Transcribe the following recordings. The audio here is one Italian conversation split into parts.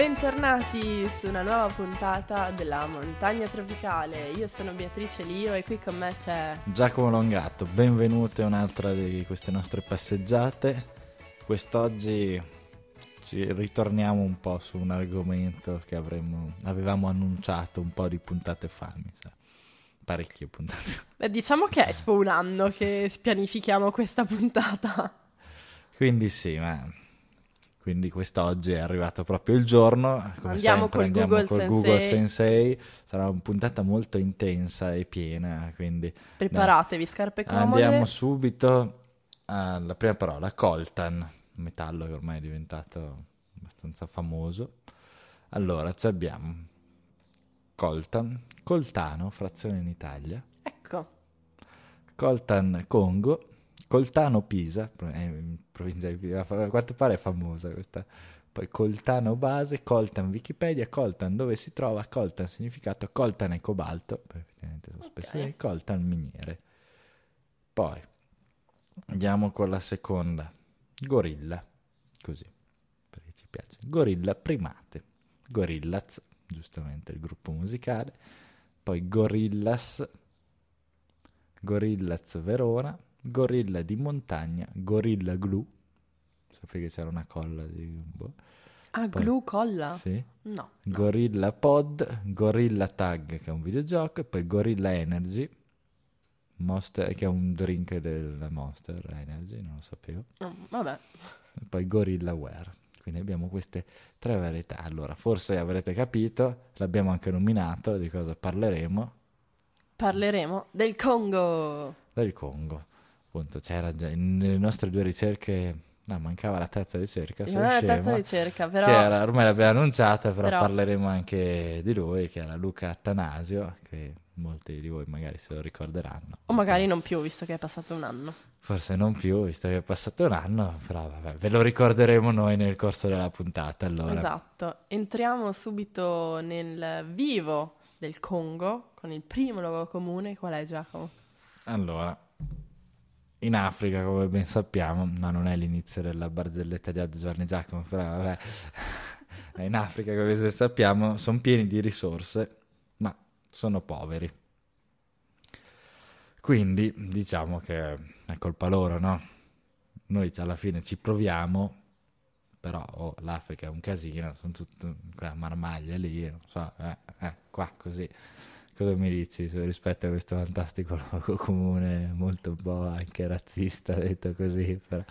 Bentornati su una nuova puntata della Montagna Tropicale. Io sono Beatrice Lio e qui con me c'è Giacomo Longato. Benvenuti a un'altra di queste nostre passeggiate. Quest'oggi ci ritorniamo un po' su un argomento che avremmo, avevamo annunciato un po' di puntate fa, mi sa. Parecchie puntate. Beh, diciamo che è tipo un anno che pianifichiamo questa puntata. Quindi sì, ma quindi quest'oggi è arrivato proprio il giorno. Come Andiamo sempre, col andiamo Google col Sensei. Google Sensei. Sarà una puntata molto intensa e piena. Quindi Preparatevi, scarpe comode. andiamo subito alla prima parola: coltan, metallo che ormai è diventato abbastanza famoso. Allora, ci abbiamo coltan, coltano, frazione in Italia, Ecco, coltan Congo, coltano Pisa, è in provincia di a quanto pare è famosa questa. Poi coltano base, coltan Wikipedia, coltan dove si trova, coltan significato, coltan e cobalto, perché effettivamente sono spesso Ok. dei coltan miniere. Poi andiamo con la seconda, gorilla, così, perché ci piace. Gorilla primate, Gorillaz, giustamente il gruppo musicale, poi Gorillas, Gorillaz Verona, Gorilla di montagna, Gorilla Glue, sapevi che c'era una colla di... Boh. ah, Poi- glue colla? Sì. No. Gorilla Pod, Gorilla Tag che è un videogioco e poi Gorilla Energy, Monster, che è un drink della Monster Energy, non lo sapevo, Mm, Vabbè, e poi Gorilla Wear. Quindi abbiamo queste tre varietà. Allora, forse avrete capito, l'abbiamo anche nominato, di cosa parleremo, parleremo del Congo. del Congo. Appunto, c'era già nelle nostre due ricerche, no, mancava la terza ricerca, sono Non è la terza ricerca, però... che era, ormai l'abbiamo annunciata, però, Però- parleremo anche di lui, che era Luca Attanasio, che molti di voi magari se lo ricorderanno. O magari non più, visto che è passato un anno. Forse non più, visto che è passato un anno, però vabbè, ve lo ricorderemo noi nel corso della puntata. Allora, Esatto. Entriamo subito nel vivo del Congo con il primo luogo comune. Qual è Giacomo? allora, in Africa, come ben sappiamo, no, non è l'inizio della barzelletta di Giovanni Giacomo, però vabbè, in Africa, come ben sappiamo, sono pieni di risorse, ma sono poveri. Quindi diciamo che è colpa loro, no? Noi alla fine ci proviamo, però oh, l'Africa è un casino, sono tutte quella marmaglia lì, non so, eh, eh, qua così. Cosa mi dici rispetto a questo fantastico luogo comune, molto po' anche razzista, detto così, però...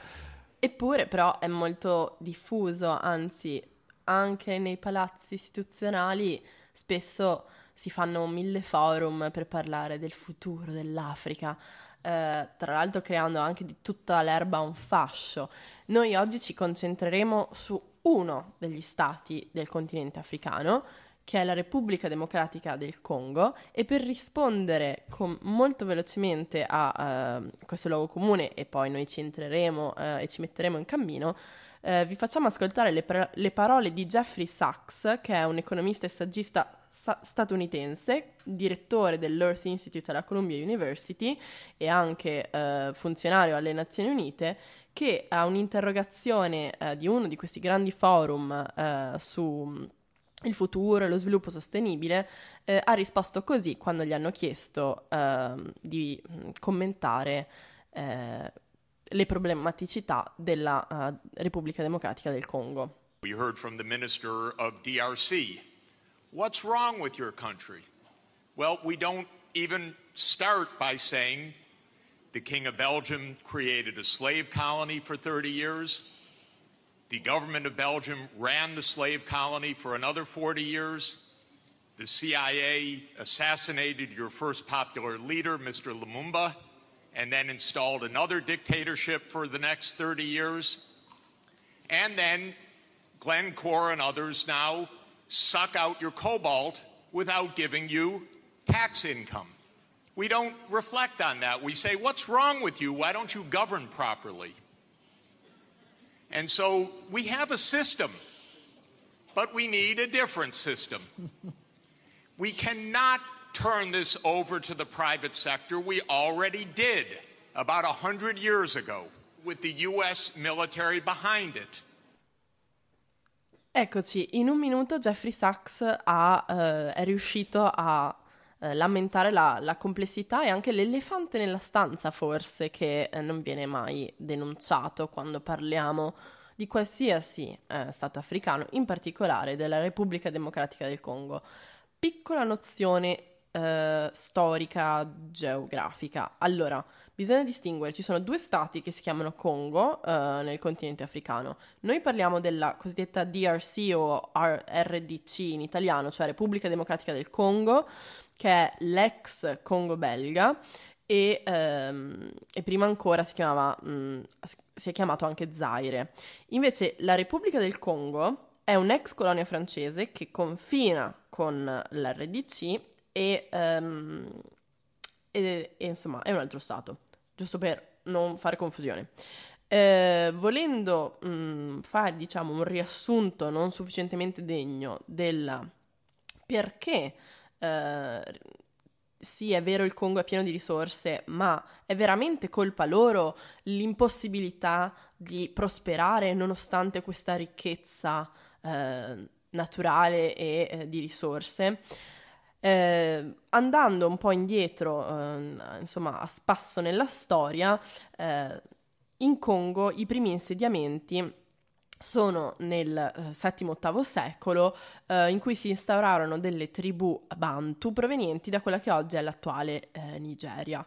Eppure, però, è molto diffuso, anzi, anche nei palazzi istituzionali spesso si fanno mille forum per parlare del futuro dell'Africa, eh, tra l'altro creando anche di tutta l'erba un fascio. Noi oggi ci concentreremo su uno degli stati del continente africano, che è la Repubblica Democratica del Congo, e per rispondere con- molto velocemente a eh, questo luogo comune, e poi noi ci entreremo eh, e ci metteremo in cammino, eh, vi facciamo ascoltare le, par- le parole di Jeffrey Sachs, che è un economista e saggista sa- statunitense, direttore dell'Earth Institute alla Columbia University e anche eh, funzionario alle Nazioni Unite, che a un'interrogazione di uno di questi grandi forum su il futuro e lo sviluppo sostenibile, eh, ha risposto così quando gli hanno chiesto ehm, di mh, commentare eh, le problematicità della eh, Repubblica Democratica del Congo. We heard from the minister of DRC. What's wrong with your country? Well, we don't even start by saying the King of Belgium created a slave colony for 30 years. The government of Belgium ran the slave colony for another 40 years. The CIA assassinated your first popular leader, Mr. Lumumba, and then installed another dictatorship for the next 30 years. And then Glencore and others now suck out your cobalt without giving you tax income. We don't reflect on that. We say, What's wrong with you? Why don't you govern properly? And so we have a system, but we need a different system. we cannot turn this over to the private sector. We already did about 100 years ago with the U.S. military behind it. Eccoci, in un minuto Jeffrey Sachs ha, eh, è riuscito a eh, lamentare la, la, complessità e anche l'elefante nella stanza forse che eh, non viene mai denunciato quando parliamo di qualsiasi eh, Stato africano, in particolare della Repubblica Democratica del Congo. Piccola nozione eh, storica geografica. Allora, bisogna distinguere, ci sono due stati che si chiamano Congo eh, nel continente africano. Noi parliamo della cosiddetta DRC o RDC in italiano, cioè Repubblica Democratica del Congo, che è l'ex Congo belga e, ehm, e prima ancora si chiamava mh, mm, si è chiamato anche Zaire. Invece la Repubblica del Congo è un'ex colonia francese che confina con l'RDC e, um, e, e, insomma è un altro stato, giusto per non fare confusione. Eh, volendo mh, fare diciamo un riassunto non sufficientemente degno del perché eh, sì, è vero, il Congo è pieno di risorse, ma è veramente colpa loro l'impossibilità di prosperare nonostante questa ricchezza eh, naturale e eh, di risorse? Eh, andando un po' indietro, eh, insomma, a spasso nella storia, eh, in Congo i primi insediamenti sono nel eh, VII-VIII secolo eh, in cui si instaurarono delle tribù bantu provenienti da quella che oggi è l'attuale eh, Nigeria.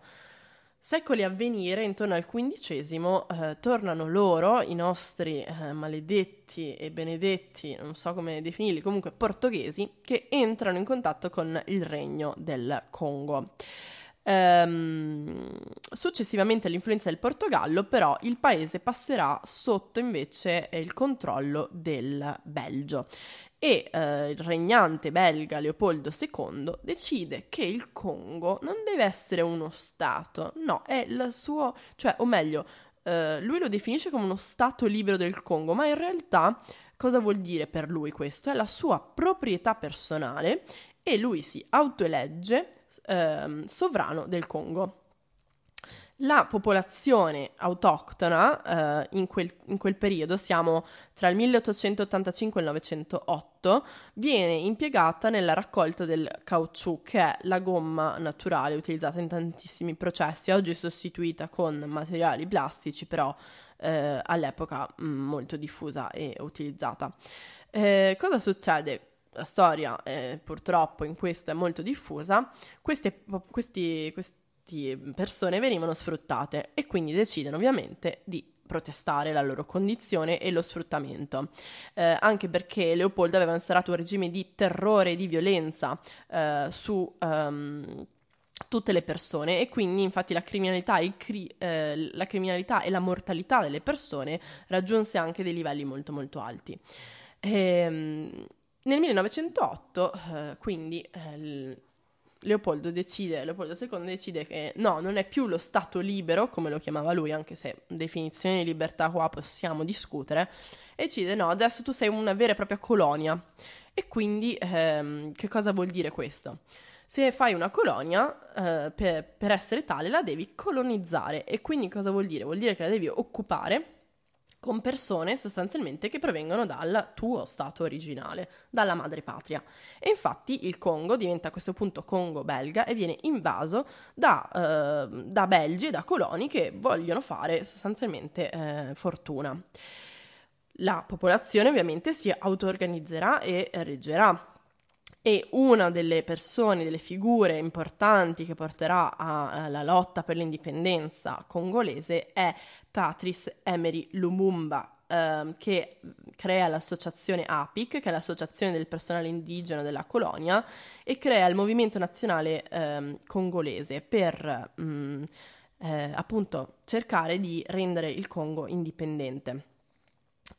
Secoli a venire, intorno al XV, eh, tornano loro, i nostri eh, maledetti e benedetti, non so come definirli, comunque portoghesi, che entrano in contatto con il regno del Congo. Ehm, successivamente all'influenza del Portogallo, però, il paese passerà sotto invece il controllo del Belgio e eh, il regnante belga Leopoldo II decide che il Congo non deve essere uno Stato, no, è il suo, cioè, o meglio, eh, lui lo definisce come uno Stato libero del Congo, ma in realtà cosa vuol dire per lui questo? È la sua proprietà personale e lui si autoelegge eh, sovrano del Congo. La popolazione autoctona eh, in, quel, in, quel, periodo, siamo tra il 1885 e il 1908, viene impiegata nella raccolta del caucciù, che è la gomma naturale utilizzata in tantissimi processi, oggi sostituita con materiali plastici, però eh, all'epoca mh, mm, molto diffusa e utilizzata. Eh, cosa succede? La storia eh, purtroppo in questo è molto diffusa, queste, questi, queste persone venivano sfruttate e quindi decidono ovviamente di protestare la loro condizione e lo sfruttamento, eh, anche perché Leopoldo aveva instaurato un regime di terrore e di violenza eh, su um, tutte le persone e quindi infatti la criminalità, cri- eh, la criminalità, e la mortalità delle persone raggiunse anche dei livelli molto molto alti. Ehm, nel 1908, eh, quindi, eh, Leopoldo decide, Leopoldo II decide che no, non è più lo Stato libero, come lo chiamava lui, anche se definizione di libertà qua possiamo discutere, e decide no, adesso tu sei una vera e propria colonia. E quindi ehm, che cosa vuol dire questo? Se fai una colonia, eh, per, per essere tale la devi colonizzare. E quindi cosa vuol dire? Vuol dire che la devi occupare con persone sostanzialmente che provengono dal tuo stato originale, dalla madrepatria. E infatti il Congo diventa a questo punto Congo belga e viene invaso da, eh, da belgi e da coloni che vogliono fare sostanzialmente eh, fortuna. La popolazione ovviamente si auto-organizzerà e reggerà e una delle persone, delle figure importanti che porterà alla lotta per l'indipendenza congolese è Patrice Emery Lumumba, ehm, che crea l'associazione APIC, che è l'associazione del personale indigeno della colonia, e crea il movimento nazionale ehm, congolese per mh, mm, eh, appunto cercare di rendere il Congo indipendente.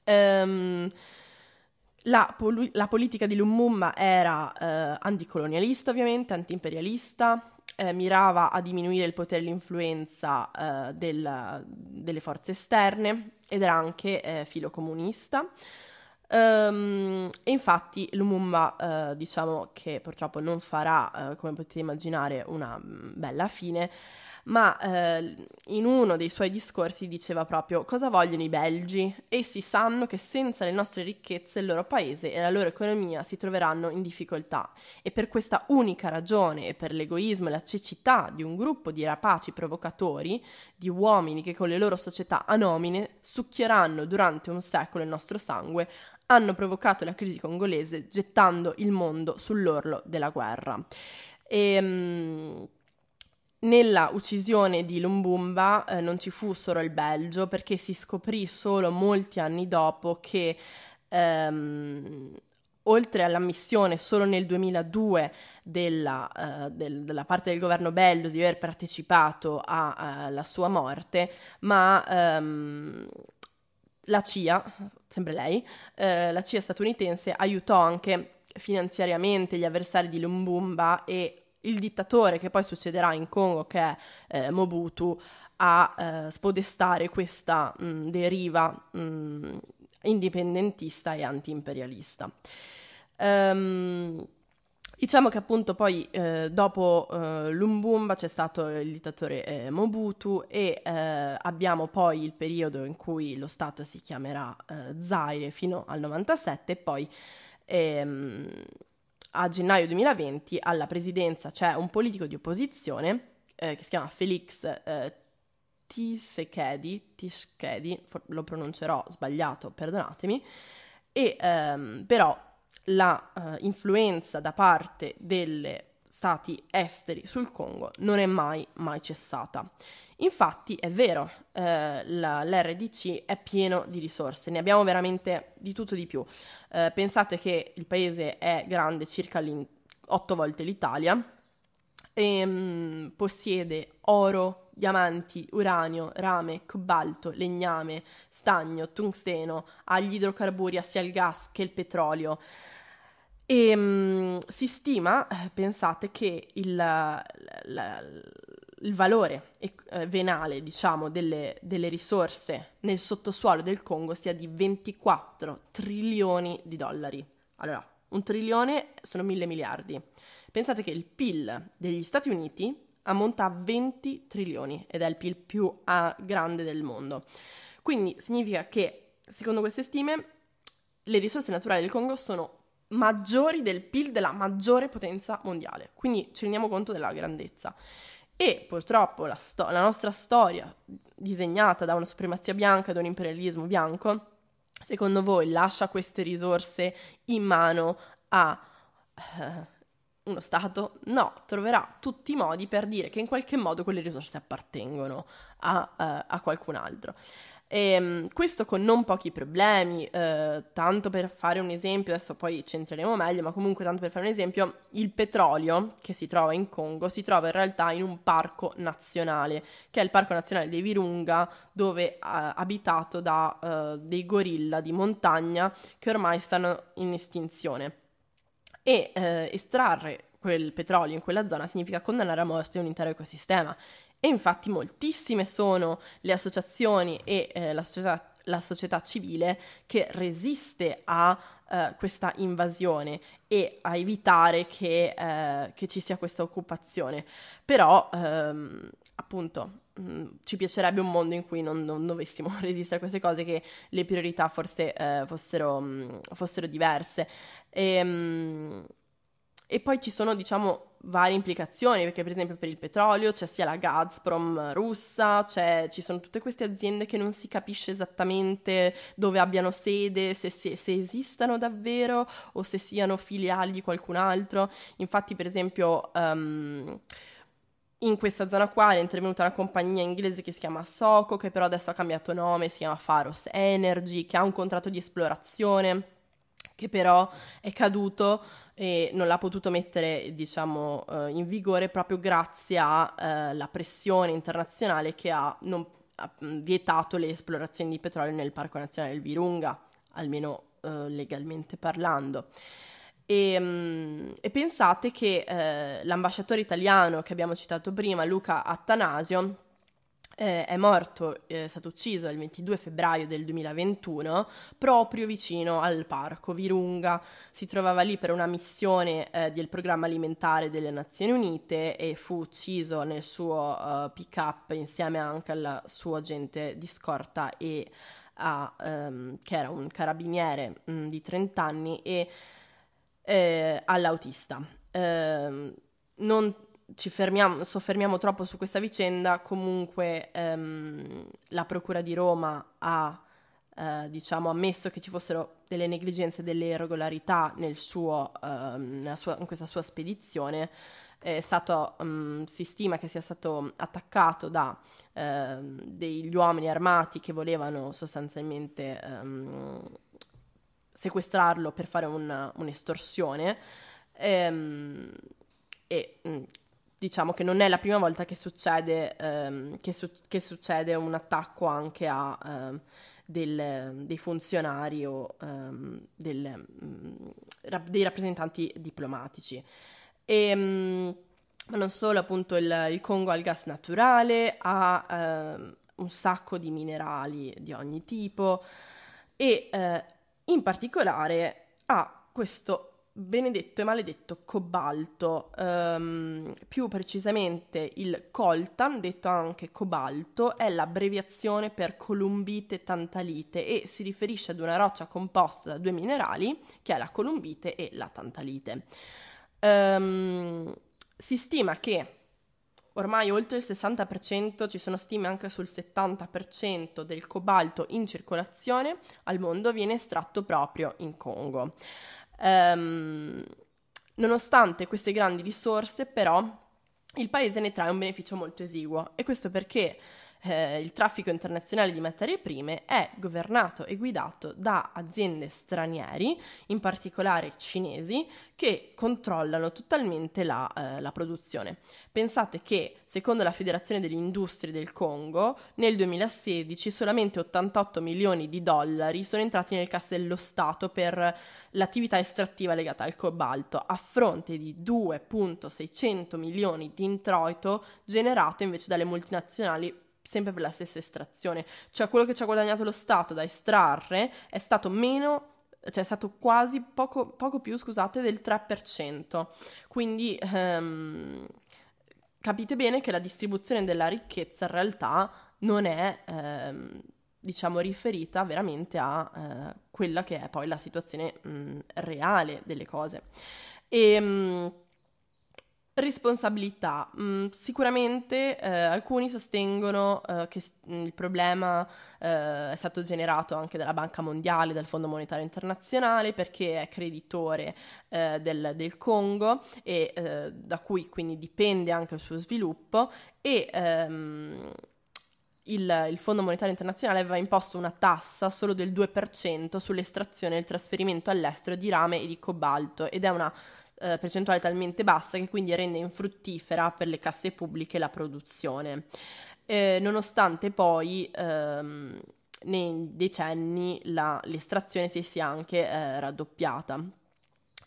Um, la, pol- la, politica di Lumumba era eh, anticolonialista, ovviamente, antiimperialista, eh, mirava a diminuire il potere e l'influenza eh, del, delle forze esterne ed era anche eh, filocomunista. Um, e infatti Lumumba, eh, diciamo che purtroppo non farà, eh, come potete immaginare, una mm, bella fine, ma eh, in uno dei suoi discorsi diceva proprio cosa vogliono i belgi? Essi sanno che senza le nostre ricchezze il loro paese e la loro economia si troveranno in difficoltà e per questa unica ragione e per l'egoismo e la cecità di un gruppo di rapaci provocatori, di uomini che con le loro società anomine succhieranno durante un secolo il nostro sangue, hanno provocato la crisi congolese gettando il mondo sull'orlo della guerra. E, um, nella uccisione di Lumbumba eh, non ci fu solo il Belgio perché si scoprì solo molti anni dopo che ehm, oltre all'ammissione solo nel 2002 della, uh, del, della, parte del governo belgio di aver partecipato alla sua morte, ma um, la CIA, sempre lei, uh, la CIA statunitense aiutò anche finanziariamente gli avversari di Lumbumba e il dittatore che poi succederà in Congo, che è eh, Mobutu, a eh, spodestare questa mh, deriva mh, indipendentista e anti-imperialista. Um, diciamo che appunto poi eh, dopo eh, Lumbumba c'è stato il dittatore eh, Mobutu e eh, abbiamo poi il periodo in cui lo Stato si chiamerà Zaire fino al 97 e poi ehm, a gennaio 2020 alla presidenza c'è un politico di opposizione eh, che si chiama Felix eh, Tshisekedi, Tshisekedi, lo pronuncerò sbagliato, perdonatemi, e ehm, però la eh, influenza da parte degli stati esteri sul Congo non è mai, mai cessata. Infatti è vero, eh, la, l'RDC è pieno di risorse, ne abbiamo veramente di tutto di più. Eh, pensate che il paese è grande circa 8 volte l'Italia e mh, mm, possiede oro, diamanti, uranio, rame, cobalto, legname, stagno, tungsteno, agli idrocarburi, sia il gas che il petrolio. E mh, mm, si stima, eh, pensate, che il, la, la, il valore eh, venale, diciamo, delle, delle, risorse nel sottosuolo del Congo sia di 24 trilioni di dollari. Allora, un trilione sono mille miliardi. Pensate che il PIL degli Stati Uniti ammonta a 20 trilioni ed è il PIL più a, grande del mondo. Quindi significa che, secondo queste stime, le risorse naturali del Congo sono maggiori del PIL della maggiore potenza mondiale. Quindi ci rendiamo conto della grandezza. E purtroppo la, sto- la nostra storia, disegnata da una supremazia bianca, da un imperialismo bianco, secondo voi lascia queste risorse in mano a uh, uno Stato? No, troverà tutti i modi per dire che in qualche modo quelle risorse appartengono a, uh, a qualcun altro. E, ehm, questo con non pochi problemi, eh, tanto per fare un esempio, adesso poi centreremo meglio, ma comunque tanto per fare un esempio, il petrolio che si trova in Congo si trova in realtà in un parco nazionale, che è il Parco Nazionale dei Virunga, dove è abitato da uh, dei gorilla di montagna che ormai stanno in estinzione. E eh, estrarre quel petrolio in quella zona significa condannare a morte un intero ecosistema e infatti moltissime sono le associazioni e eh, la, società, la, società, civile che resiste a eh, questa invasione e a evitare che, eh, che ci sia questa occupazione. Però, ehm, appunto, mh, mm, ci piacerebbe un mondo in cui non, non, dovessimo resistere a queste cose, che le priorità forse eh, fossero, mh, mm, fossero, diverse. E, mh, mm, e poi ci sono, diciamo, varie implicazioni, perché per esempio per il petrolio c'è sia la Gazprom russa, ci sono tutte queste aziende che non si capisce esattamente dove abbiano sede, se, se, se, esistano davvero o se siano filiali di qualcun altro. Infatti, per esempio... Um, in questa zona qua è intervenuta una compagnia inglese che si chiama Soco, che però adesso ha cambiato nome, si chiama Faros Energy, che ha un contratto di esplorazione che però è caduto e non l'ha potuto mettere, diciamo, uh, in vigore proprio grazie alla uh, pressione internazionale che ha, non, ha, vietato le esplorazioni di petrolio nel Parco Nazionale del Virunga, almeno uh, legalmente parlando. E, um, e pensate che l'ambasciatore italiano che abbiamo citato prima, Luca Attanasio, eh, è morto, eh, è stato ucciso il 22 febbraio del 2021 proprio vicino al parco Virunga. Si trovava lì per una missione eh, del programma alimentare delle Nazioni Unite e fu ucciso nel suo uh, pick-up insieme anche al suo agente di scorta e a, um, che era un carabiniere mh, mm, di 30 anni e eh, all'autista. Ehm, non ci fermiamo, soffermiamo troppo su questa vicenda, comunque ehm, la Procura di Roma ha eh, diciamo, ammesso che ci fossero delle negligenze, delle irregolarità nel suo, ehm, sua, in questa sua spedizione. Stato, um, si stima che sia stato attaccato da uh, degli uomini armati che volevano sostanzialmente um, sequestrarlo per fare un, un'estorsione. Um, e mm, diciamo che non è la prima volta che succede, um, che, su- che succede un attacco anche a um, del, dei funzionari o um, del, rap- dei rappresentanti diplomatici. E, ma non solo, appunto, il, il, Congo ha il gas naturale, ha un sacco di minerali di ogni tipo e uh, in particolare ha questo benedetto e maledetto cobalto, um, più precisamente il coltan, detto anche cobalto, è l'abbreviazione per columbite tantalite e si riferisce ad una roccia composta da due minerali, che è la columbite e la tantalite. Um, si stima che ormai oltre il 60%, ci sono stime anche sul 70% del cobalto in circolazione al mondo viene estratto proprio in Congo. Um, nonostante queste grandi risorse, però, il paese ne trae un beneficio molto esiguo. E questo perché eh, il traffico internazionale di materie prime è governato e guidato da aziende stranieri, in particolare cinesi, che controllano totalmente la, eh, la produzione. Pensate che, secondo la Federazione delle Industrie del Congo, nel 2016 solamente 88 milioni di dollari sono entrati nel cassa dello Stato per l'attività estrattiva legata al cobalto, a fronte di 2.600 milioni di introito generato invece dalle multinazionali sempre per la stessa estrazione. Cioè quello che ci ha guadagnato lo Stato da estrarre è stato meno cioè è stato quasi poco, poco più, scusate, del 3%. Quindi ehm, capite bene che la distribuzione della ricchezza in realtà non è, ehm, diciamo, riferita veramente a eh, quella che è poi la situazione mh, reale delle cose. E, mh, Responsabilità. Mm, sicuramente eh, alcuni sostengono eh, che mm, il problema eh, è stato generato anche dalla Banca Mondiale, dal Fondo Monetario Internazionale, perché è creditore eh, del, del, Congo e eh, da cui quindi dipende anche il suo sviluppo e ehm, il, il, Fondo Monetario Internazionale aveva imposto una tassa solo del 2% sull'estrazione e il trasferimento all'estero di rame e di cobalto ed è una eh, percentuale talmente bassa che quindi rende infruttifera per le casse pubbliche la produzione. Eh, nonostante poi ehm, nei decenni la, l'estrazione si sia anche eh, raddoppiata.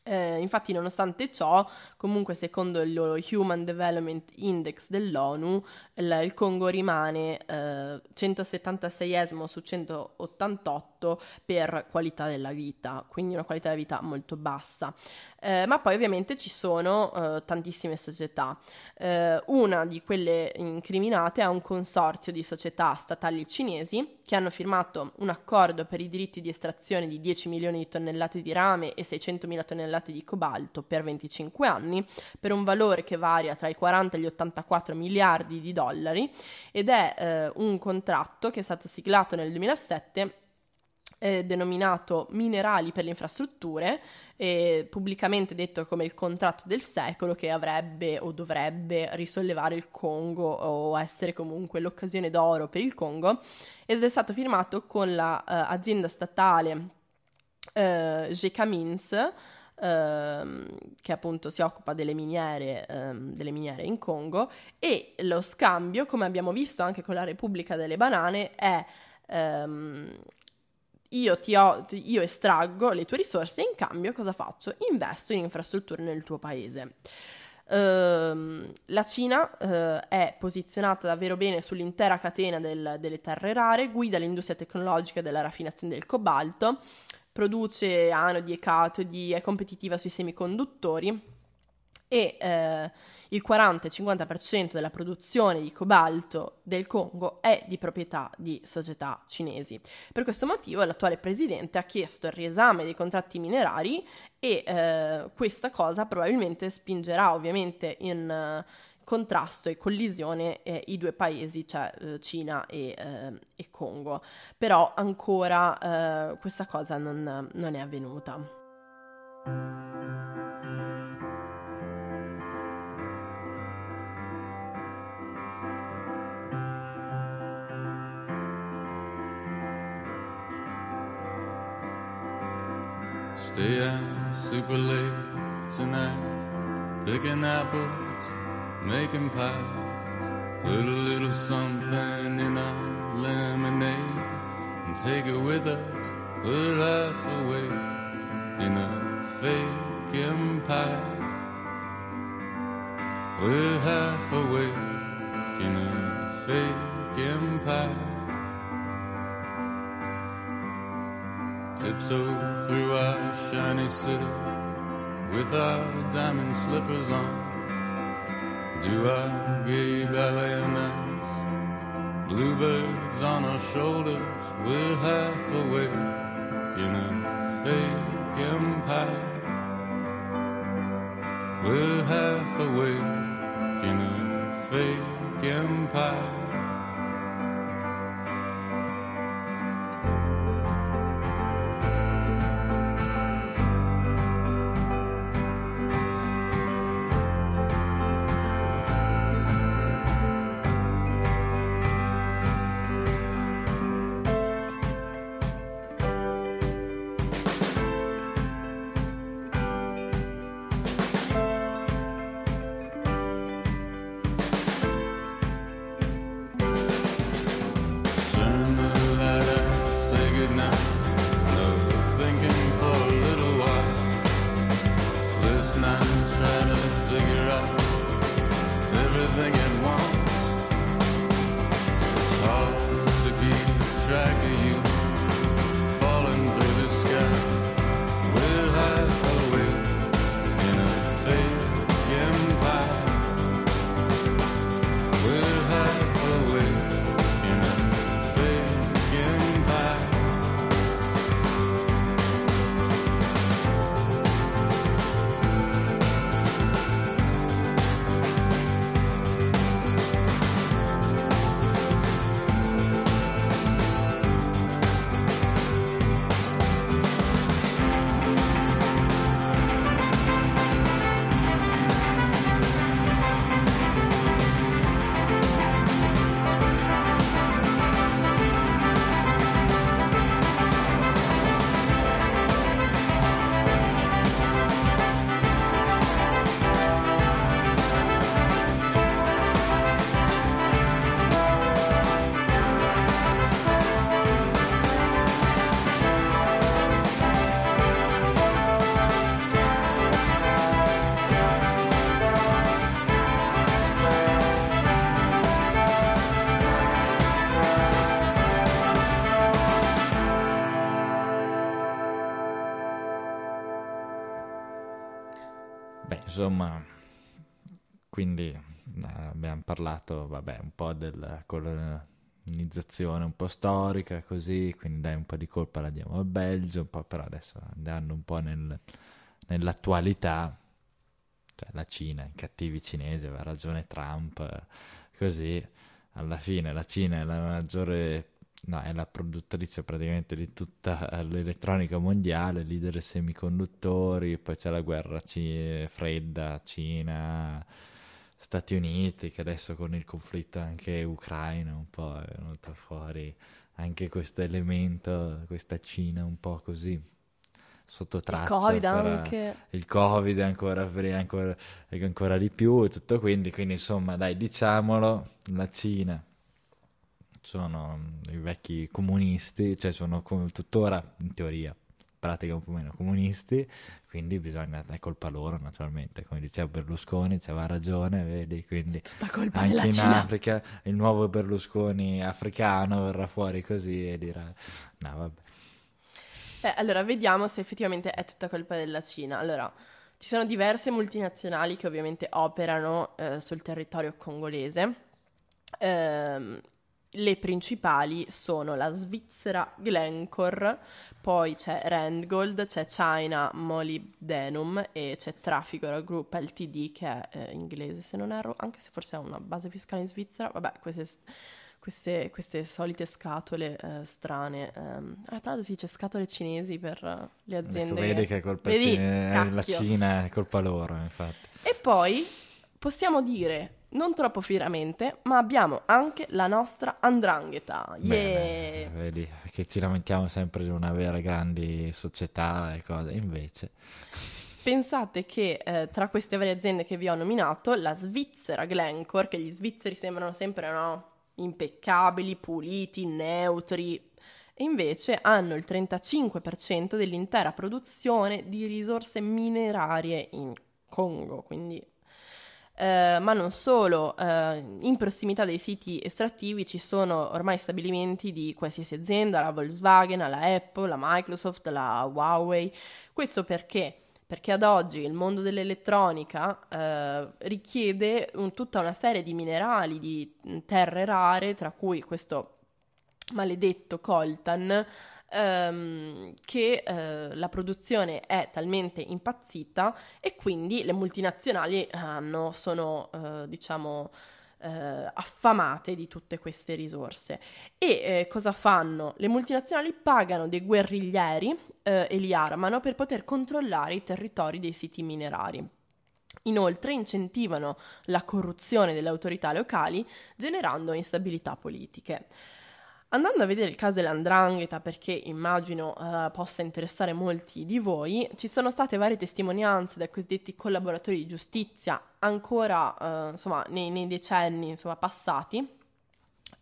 Eh, infatti, nonostante ciò, comunque, secondo il Human Development Index dell'ONU, il, il Congo rimane eh, 176esimo su 188 per qualità della vita, quindi una qualità della vita molto bassa. Eh, ma poi ovviamente ci sono eh, tantissime società. Eh, una di quelle incriminate è un consorzio di società statali cinesi che hanno firmato un accordo per i diritti di estrazione di 10 milioni di tonnellate di rame e 600 mila tonnellate di cobalto per 25 anni, per un valore che varia tra i 40 e gli 84 miliardi di dollari ed è eh, un contratto che è stato siglato nel 2007 eh, denominato Minerali per le infrastrutture, eh, pubblicamente detto come il contratto del secolo che avrebbe o dovrebbe risollevare il Congo o essere comunque l'occasione d'oro per il Congo ed è stato firmato con l'azienda la, uh, statale uh, GK Uh, che appunto si occupa delle miniere, um, delle miniere, in Congo e lo scambio, come abbiamo visto anche con la Repubblica delle Banane, è um, io, ti ho, io estraggo le tue risorse e in cambio cosa faccio? Investo in infrastrutture nel tuo paese. Ehm, la Cina eh, è posizionata davvero bene sull'intera catena del- delle terre rare, guida l'industria tecnologica della raffinazione del cobalto, produce anodi e catodi, è competitiva sui semiconduttori e eh, il 40-50% della produzione di cobalto del Congo è di proprietà di società cinesi. Per questo motivo l'attuale presidente ha chiesto il riesame dei contratti minerari e eh, questa cosa probabilmente spingerà ovviamente in eh, contrasto e collisione eh, i due paesi, cioè eh, Cina e, eh, e Congo. Però ancora eh, questa cosa non, non è avvenuta. Stay out super late tonight, picking apples, making pies. Put a little something in our lemonade and take it with us. Put half away in a fake empire. We're half awake in a fake empire. Tiptoe through our shiny city with our diamond slippers on. Gay ballet ice. Bluebirds on our shoulders, we're half awake in a fake empire. Insomma, quindi eh, abbiamo parlato, vabbè, un po' della colonizzazione un po' storica, così, quindi dai un po' di colpa la diamo al Belgio, un po' però adesso andando un po' nel- nell'attualità, cioè la Cina, i cattivi cinesi, aveva ragione Trump, eh, così, alla fine la Cina è la maggiore, no, è la produttrice praticamente di tutta eh, l'elettronica mondiale, leader dei semiconduttori, poi c'è la guerra ci- fredda, Cina, Stati Uniti, che adesso con il conflitto anche Ucraina un po' è venuto fuori anche questo elemento, questa Cina un po' così sotto Il traccia. Covid ancora- anche. il Covid è ancora, ancora, è ancora di più e tutto quindi, quindi insomma dai diciamolo, la Cina sono i vecchi comunisti, cioè sono com- tuttora in teoria pratica un po' meno comunisti, quindi bisogna, è colpa loro naturalmente, come diceva Berlusconi, c'aveva ragione, vedi, quindi Tutta colpa anche in Cina. Africa il nuovo Berlusconi africano verrà fuori così e dirà, no vabbè. Eh, allora, vediamo se effettivamente è tutta colpa della Cina. Allora, ci sono diverse multinazionali che ovviamente operano eh, sul territorio congolese. Ehm, le principali sono la Svizzera Glencore, poi c'è Randgold, c'è China Molybdenum e c'è Trafigura Group Ltd che è eh, inglese se non erro, anche se forse ha una base fiscale in Svizzera. Vabbè, queste, queste, queste solite scatole eh, strane. ah, tra l'altro si dice scatole cinesi per eh, le aziende. Ecco, vedi che è colpa Vedi? Cina- eh, la. Cina, è colpa loro infatti. E poi possiamo dire, non troppo fieramente, ma abbiamo anche la nostra andrangheta. Bene, Yeah. vedi che ci lamentiamo sempre di non avere grandi società e cose, invece Pensate che eh, tra queste varie aziende che vi ho nominato, la Svizzera Glencore, che gli svizzeri sembrano sempre no, impeccabili, puliti, neutri, e invece hanno il 35% dell'intera produzione di risorse minerarie in Congo, quindi eh, ma non solo, eh, in prossimità dei siti estrattivi ci sono ormai stabilimenti di qualsiasi azienda, la Volkswagen, la Apple, la Microsoft, la Huawei. Questo perché? Perché ad oggi il mondo dell'elettronica eh, richiede un- tutta una serie di minerali, di mm, terre rare, tra cui questo maledetto coltan, ehm, che eh, la produzione è talmente impazzita e quindi le multinazionali hanno, sono, eh, diciamo, eh, affamate di tutte queste risorse. E eh, cosa fanno? Le multinazionali pagano dei guerriglieri eh, e li armano per poter controllare i territori dei siti minerari. Inoltre incentivano la corruzione delle autorità locali generando instabilità politiche. Andando a vedere il caso dell'andrangheta, perché immagino eh, possa interessare molti di voi, ci sono state varie testimonianze dai cosiddetti collaboratori di giustizia ancora eh, insomma, nei, nei decenni insomma, passati,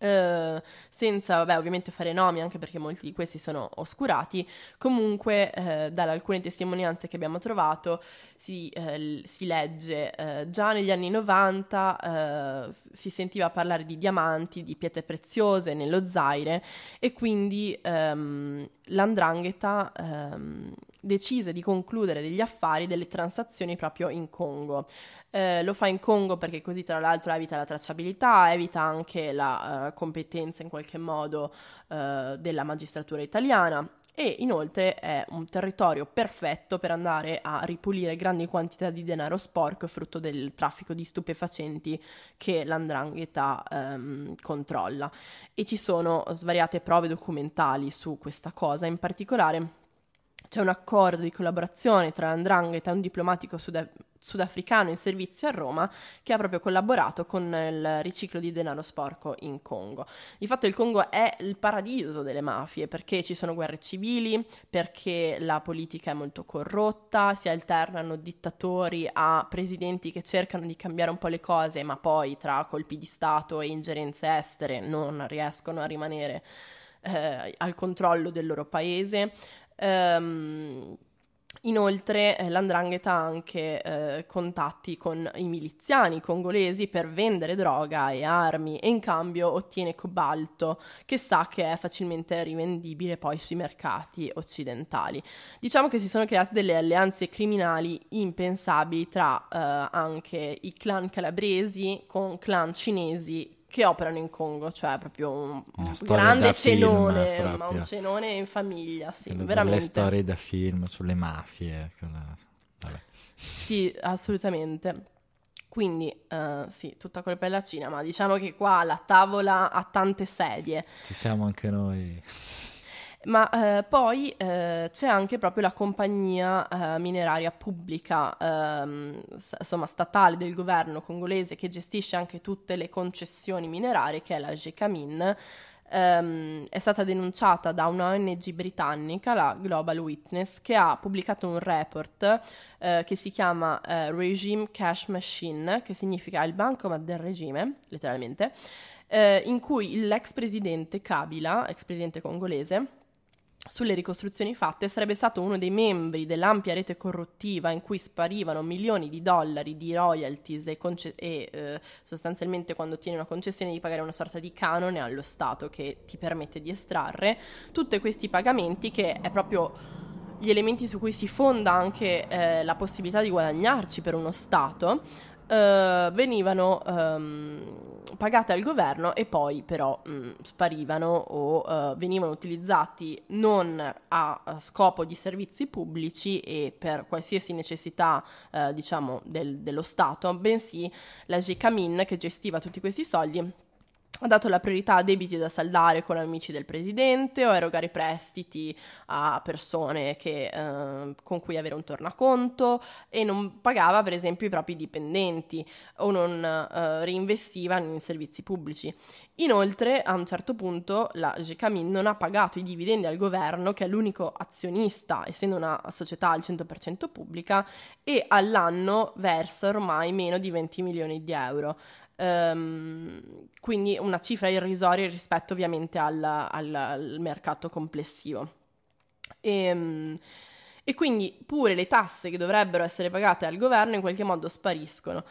eh, senza vabbè, ovviamente fare nomi, anche perché molti di questi sono oscurati. Comunque, eh, dalle alcune testimonianze che abbiamo trovato, si, l- si legge già negli anni 90 eh, s- si sentiva parlare di diamanti, di pietre preziose nello Zaire e quindi ehm, l'andrangheta ehm, decise di concludere degli affari, delle transazioni proprio in Congo. Eh, lo fa in Congo perché così tra l'altro evita la tracciabilità, evita anche la eh, competenza in qualche modo eh, della magistratura italiana e inoltre è un territorio perfetto per andare a ripulire grandi quantità di denaro sporco frutto del traffico di stupefacenti che l'andrangheta ehm, controlla. E ci sono svariate prove documentali su questa cosa, in particolare c'è un accordo di collaborazione tra l'andrangheta e un diplomatico suda- sudafricano in servizio a Roma che ha proprio collaborato con il riciclo di denaro sporco in Congo. Di fatto il Congo è il paradiso delle mafie perché ci sono guerre civili, perché la politica è molto corrotta, si alternano dittatori a presidenti che cercano di cambiare un po' le cose, ma poi tra colpi di Stato e ingerenze estere non riescono a rimanere eh, al controllo del loro paese. Ehm, Inoltre eh, l'andrangheta ha anche eh, contatti con i miliziani congolesi per vendere droga e armi e in cambio ottiene cobalto che sa che è facilmente rivendibile poi sui mercati occidentali. Diciamo che si sono create delle alleanze criminali impensabili tra eh, anche i clan calabresi con clan cinesi che operano in Congo, cioè proprio un, grande da film, cenone, ma un cenone in famiglia, sì, Quelle veramente. storie da film sulle mafie. quella-. Sì, assolutamente. Quindi, eh, sì, tutta colpa della Cina, ma diciamo che qua la tavola ha tante sedie. Ci siamo anche noi. Ma eh, poi eh, c'è anche proprio la compagnia eh, mineraria pubblica, ehm, s- insomma statale del governo congolese che gestisce anche tutte le concessioni minerarie, che è la GECAMIN. Ehm, è stata denunciata da una ONG britannica, la Global Witness, che ha pubblicato un report eh, che si chiama eh, Regime Cash Machine, che significa il bancomat del regime, letteralmente, eh, in cui l'ex presidente Kabila, ex presidente congolese, sulle ricostruzioni fatte sarebbe stato uno dei membri dell'ampia rete corruttiva in cui sparivano milioni di dollari di royalties e, conce- e eh, sostanzialmente quando ottieni una concessione di pagare una sorta di canone allo Stato che ti permette di estrarre. Tutti questi pagamenti che è proprio gli elementi su cui si fonda anche eh, la possibilità di guadagnarci per uno Stato Uh, venivano um, pagate al governo e poi però um, sparivano o uh, venivano utilizzati non a, a, scopo di servizi pubblici e per qualsiasi necessità uh, diciamo del, dello Stato, bensì la GKMIN che gestiva tutti questi soldi ha dato la priorità a debiti da saldare con amici del presidente o a erogare prestiti a persone che, eh, con cui avere un tornaconto e non pagava per esempio i propri dipendenti o non eh, reinvestiva in servizi pubblici. Inoltre, a un certo punto, la GKMIN non ha pagato i dividendi al governo, che è l'unico azionista, essendo una società al 100% pubblica, e all'anno versa ormai meno di 20 milioni di euro. Um, quindi una cifra irrisoria rispetto ovviamente al, al, al mercato complessivo. E, um, e, quindi pure le tasse che dovrebbero essere pagate al governo in qualche modo spariscono.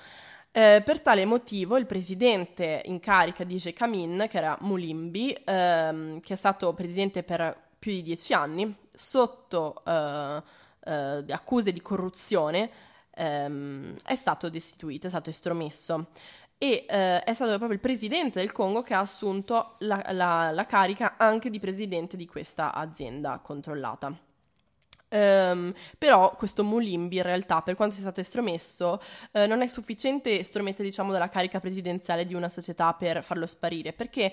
Eh, per tale motivo il presidente in carica di Jekamin, che era Mulimbi, ehm, che è stato presidente per più di dieci anni, sotto eh, eh, accuse di corruzione, ehm, è stato destituito, è stato estromesso e eh, è stato proprio il presidente del Congo che ha assunto la, la, la carica anche di presidente di questa azienda controllata. Um, però questo Mulimbi in realtà, per quanto sia stato estromesso, uh, non è sufficiente estromettere diciamo dalla carica presidenziale di una società per farlo sparire, perché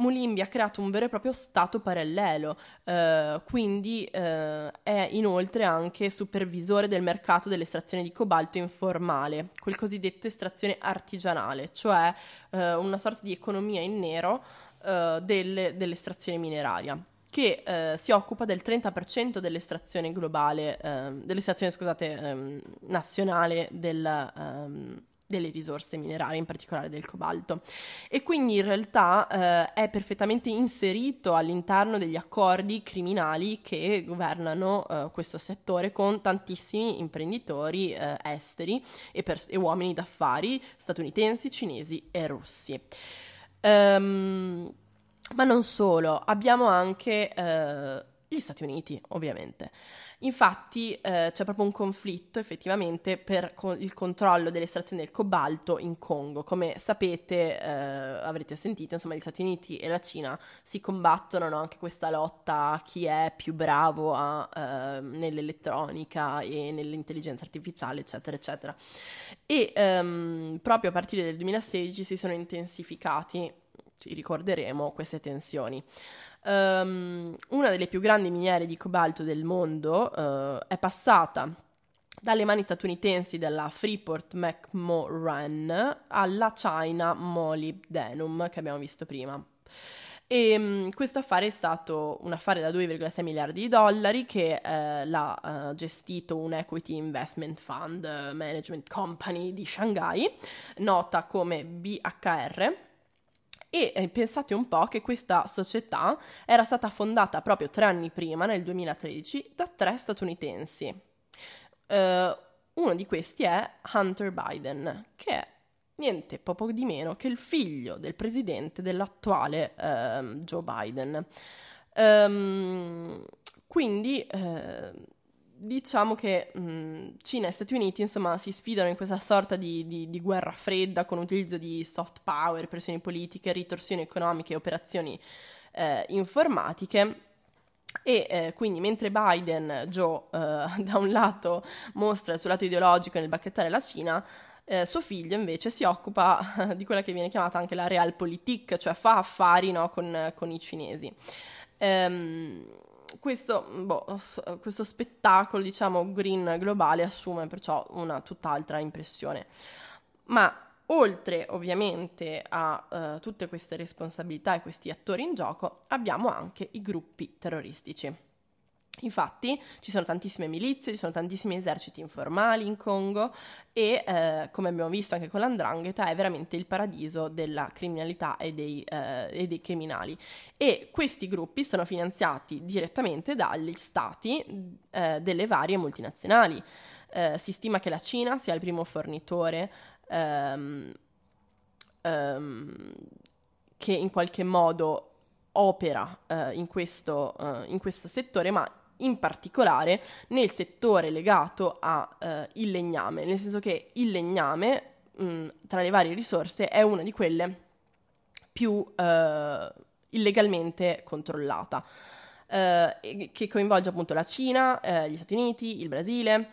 Mulimbi ha creato un vero e proprio stato parallelo, eh, quindi eh, è inoltre anche supervisore del mercato dell'estrazione di cobalto informale, quel cosiddetto estrazione artigianale, cioè eh, una sorta di economia in nero eh, delle, dell'estrazione mineraria che eh, si occupa del 30% dell'estrazione globale, ehm, dell'estrazione scusate, ehm, nazionale del, ehm, delle risorse minerarie, in particolare del cobalto. E quindi in realtà eh, è perfettamente inserito all'interno degli accordi criminali che governano eh, questo settore con tantissimi imprenditori eh, esteri e, pers- e, uomini d'affari statunitensi, cinesi e russi. Um, ma non solo, abbiamo anche eh, gli Stati Uniti, ovviamente. Infatti eh, c'è proprio un conflitto effettivamente per co- il controllo dell'estrazione del cobalto in Congo. Come sapete, eh, avrete sentito, insomma, gli Stati Uniti e la Cina si combattono no? anche questa lotta a chi è più bravo a, eh, nell'elettronica e nell'intelligenza artificiale, eccetera, eccetera. E ehm, proprio a partire del 2016 si sono intensificati, ci ricorderemo, queste tensioni. Um, una delle più grandi miniere di cobalto del mondo uh, è passata dalle mani statunitensi della Freeport McMoran alla China Molybdenum che abbiamo visto prima. E um, questo affare è stato un affare da 2,6 miliardi di dollari che eh, l'ha uh, gestito un Equity Investment Fund uh, Management Company di Shanghai, nota come BHR e eh, pensate un po' che questa società era stata fondata proprio tre anni prima, nel 2013, da tre statunitensi. Uh, uno di questi è Hunter Biden, che è niente poco di meno che il figlio del presidente dell'attuale uh, Joe Biden. Um, quindi uh, diciamo che mh, Cina e Stati Uniti insomma si sfidano in questa sorta di, di, di, guerra fredda con utilizzo di soft power, pressioni politiche, ritorsioni economiche e operazioni eh, informatiche. E eh, quindi mentre Biden, Joe, eh, da un lato mostra il suo lato ideologico nel bacchettare la Cina, eh, suo figlio invece si occupa di quella che viene chiamata anche la realpolitik, cioè fa affari no, con, con, i cinesi. Ehm, questo, boh, questo spettacolo, diciamo, green globale assume perciò una tutt'altra impressione. Ma oltre ovviamente a uh, tutte queste responsabilità e questi attori in gioco, abbiamo anche i gruppi terroristici. Infatti ci sono tantissime milizie, ci sono tantissimi eserciti informali in Congo e eh, come abbiamo visto anche con l'andrangheta è veramente il paradiso della criminalità e dei, eh, e dei criminali e questi gruppi sono finanziati direttamente dagli stati eh, delle varie multinazionali. Eh, si stima che la Cina sia il primo fornitore um, um, che in qualche modo opera uh, in, questo, uh, in, questo, settore, ma in particolare nel settore legato al uh, legname, nel senso che il legname, mh, tra le varie risorse, è una di quelle più illegalmente controllata, che coinvolge appunto la Cina, gli Stati Uniti, il Brasile,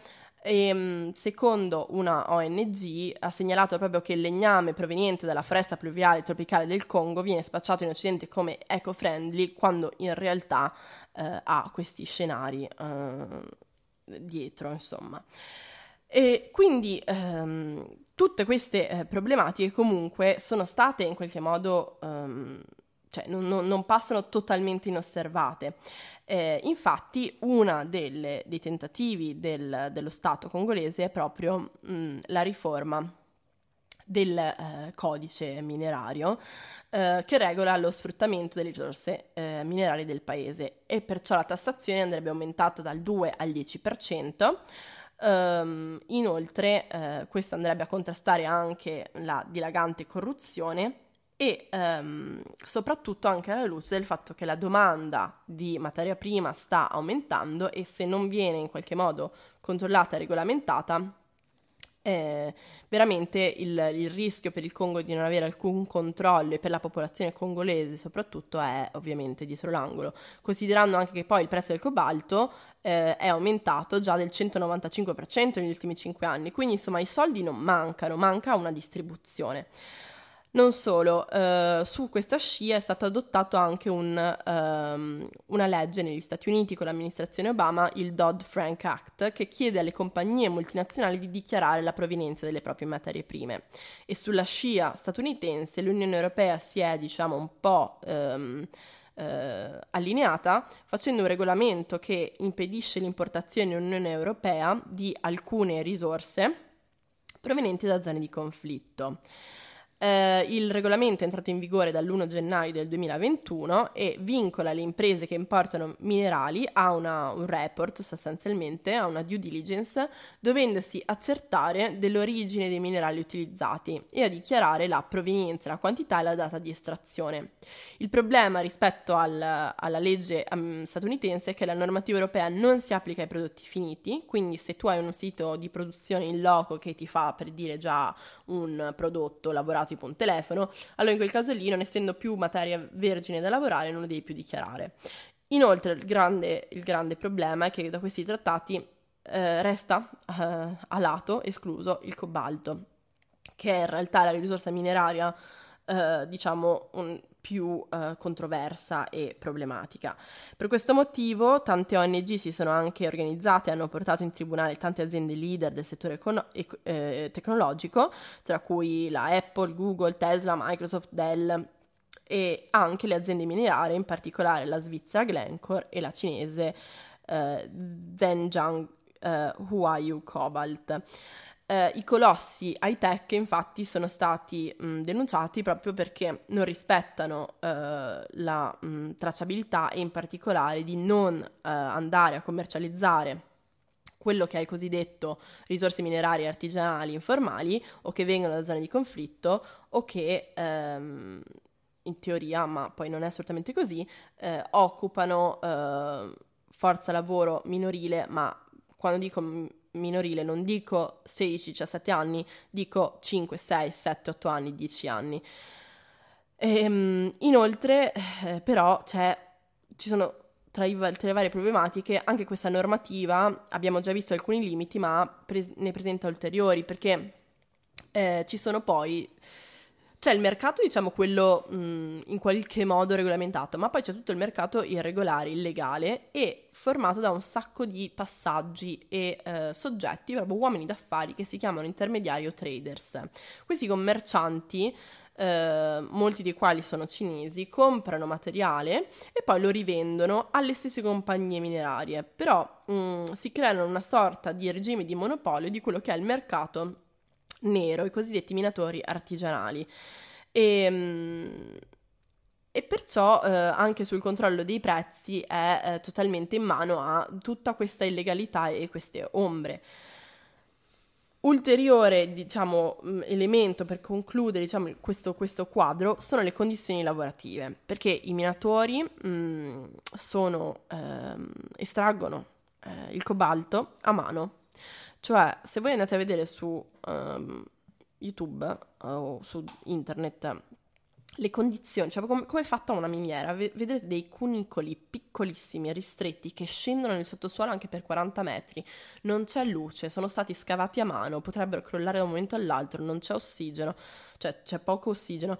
e, ehm, secondo una ONG ha segnalato proprio che il legname proveniente dalla foresta pluviale tropicale del Congo viene spacciato in Occidente come eco-friendly quando in realtà eh, ha questi scenari eh, dietro, insomma. E quindi ehm, tutte queste eh, problematiche comunque sono state in qualche modo, ehm, cioè non, non, non passano totalmente inosservate. Eh, infatti, uno dei tentativi del, dello Stato congolese è proprio mh, la riforma del eh, codice minerario eh, che regola lo sfruttamento delle risorse eh, minerarie del paese e perciò la tassazione andrebbe aumentata dal 2 al 10%. Um, ehm, inoltre, eh, questo andrebbe a contrastare anche la dilagante corruzione e um, soprattutto anche alla luce del fatto che la domanda di materia prima sta aumentando e se non viene in qualche modo controllata e regolamentata, eh, veramente il, il, rischio per il Congo di non avere alcun controllo e per la popolazione congolese soprattutto è ovviamente dietro l'angolo, considerando anche che poi il prezzo del cobalto eh, è aumentato già del 195% negli ultimi 5 anni, quindi insomma i soldi non mancano, manca una distribuzione. Non solo, eh, su questa scia è stato adottato anche un, um, una legge negli Stati Uniti con l'amministrazione Obama, il Dodd-Frank Act, che chiede alle compagnie multinazionali di dichiarare la provenienza delle proprie materie prime. E sulla scia statunitense l'Unione Europea si è, diciamo, un po'... Um, eh, allineata facendo un regolamento che impedisce l'importazione in Unione Europea di alcune risorse provenienti da zone di conflitto. Eh, il regolamento è entrato in vigore dall'1 gennaio del 2021 e vincola le imprese che importano minerali a una, un report sostanzialmente, a una due diligence, dovendosi accertare dell'origine dei minerali utilizzati e a dichiarare la provenienza, la quantità e la data di estrazione. Il problema rispetto al, alla legge um, statunitense è che la normativa europea non si applica ai prodotti finiti, quindi se tu hai un sito di produzione in loco che ti fa per dire già un prodotto lavorato tipo un telefono, allora in quel caso lì, non essendo più materia vergine da lavorare, non lo devi più dichiarare. Inoltre il grande, il grande problema è che da questi trattati eh, resta eh, a lato escluso il cobalto, che è in realtà la risorsa mineraria, eh, diciamo, un, più eh, controversa e problematica. Per questo motivo tante ONG si sono anche organizzate e hanno portato in tribunale tante aziende leader del settore econo- ec- eh, tecnologico, tra cui la Apple, Google, Tesla, Microsoft, Dell e anche le aziende minerarie, in particolare la svizzera Glencore e la cinese eh, Zhenjiang eh, Huayu Cobalt. Eh, I colossi high tech infatti sono stati mh, denunciati proprio perché non rispettano eh, la mh, tracciabilità e in particolare di non eh, andare a commercializzare quello che è il cosiddetto risorse minerarie artigianali informali o che vengono da zone di conflitto o che ehm, in teoria, ma poi non è assolutamente così, eh, occupano eh, forza lavoro minorile, ma quando dico minorile non dico 16-17 anni, dico 5, 6, 7, 8 anni, 10 anni. E, ehm, inoltre, eh, però, ci sono tra, i, tra, le varie problematiche anche questa normativa, abbiamo già visto alcuni limiti, ma pre- ne presenta ulteriori perché eh, ci sono poi c'è il mercato, diciamo, quello mh, in qualche modo regolamentato, ma poi c'è tutto il mercato irregolare, illegale e formato da un sacco di passaggi e eh, soggetti, proprio uomini d'affari che si chiamano intermediari o traders. Questi commercianti eh, molti dei quali sono cinesi, comprano materiale e poi lo rivendono alle stesse compagnie minerarie, però mm, si creano una sorta di regime di monopolio di quello che è il mercato nero, i cosiddetti minatori artigianali. E, mh, e perciò eh, anche sul controllo dei prezzi è eh, totalmente in mano a tutta questa illegalità e queste ombre. Ulteriore, diciamo, mm, elemento per concludere diciamo, questo, questo, quadro sono le condizioni lavorative, perché i minatori mh, mm, sono, ehm, estraggono eh, il cobalto a mano. Cioè, se voi andate a vedere su um, YouTube o su internet le condizioni, cioè come, come, è fatta una miniera, vedete dei cunicoli piccolissimi e ristretti che scendono nel sottosuolo anche per 40 metri, non c'è luce, sono stati scavati a mano, potrebbero crollare da un momento all'altro, non c'è ossigeno, cioè c'è poco ossigeno.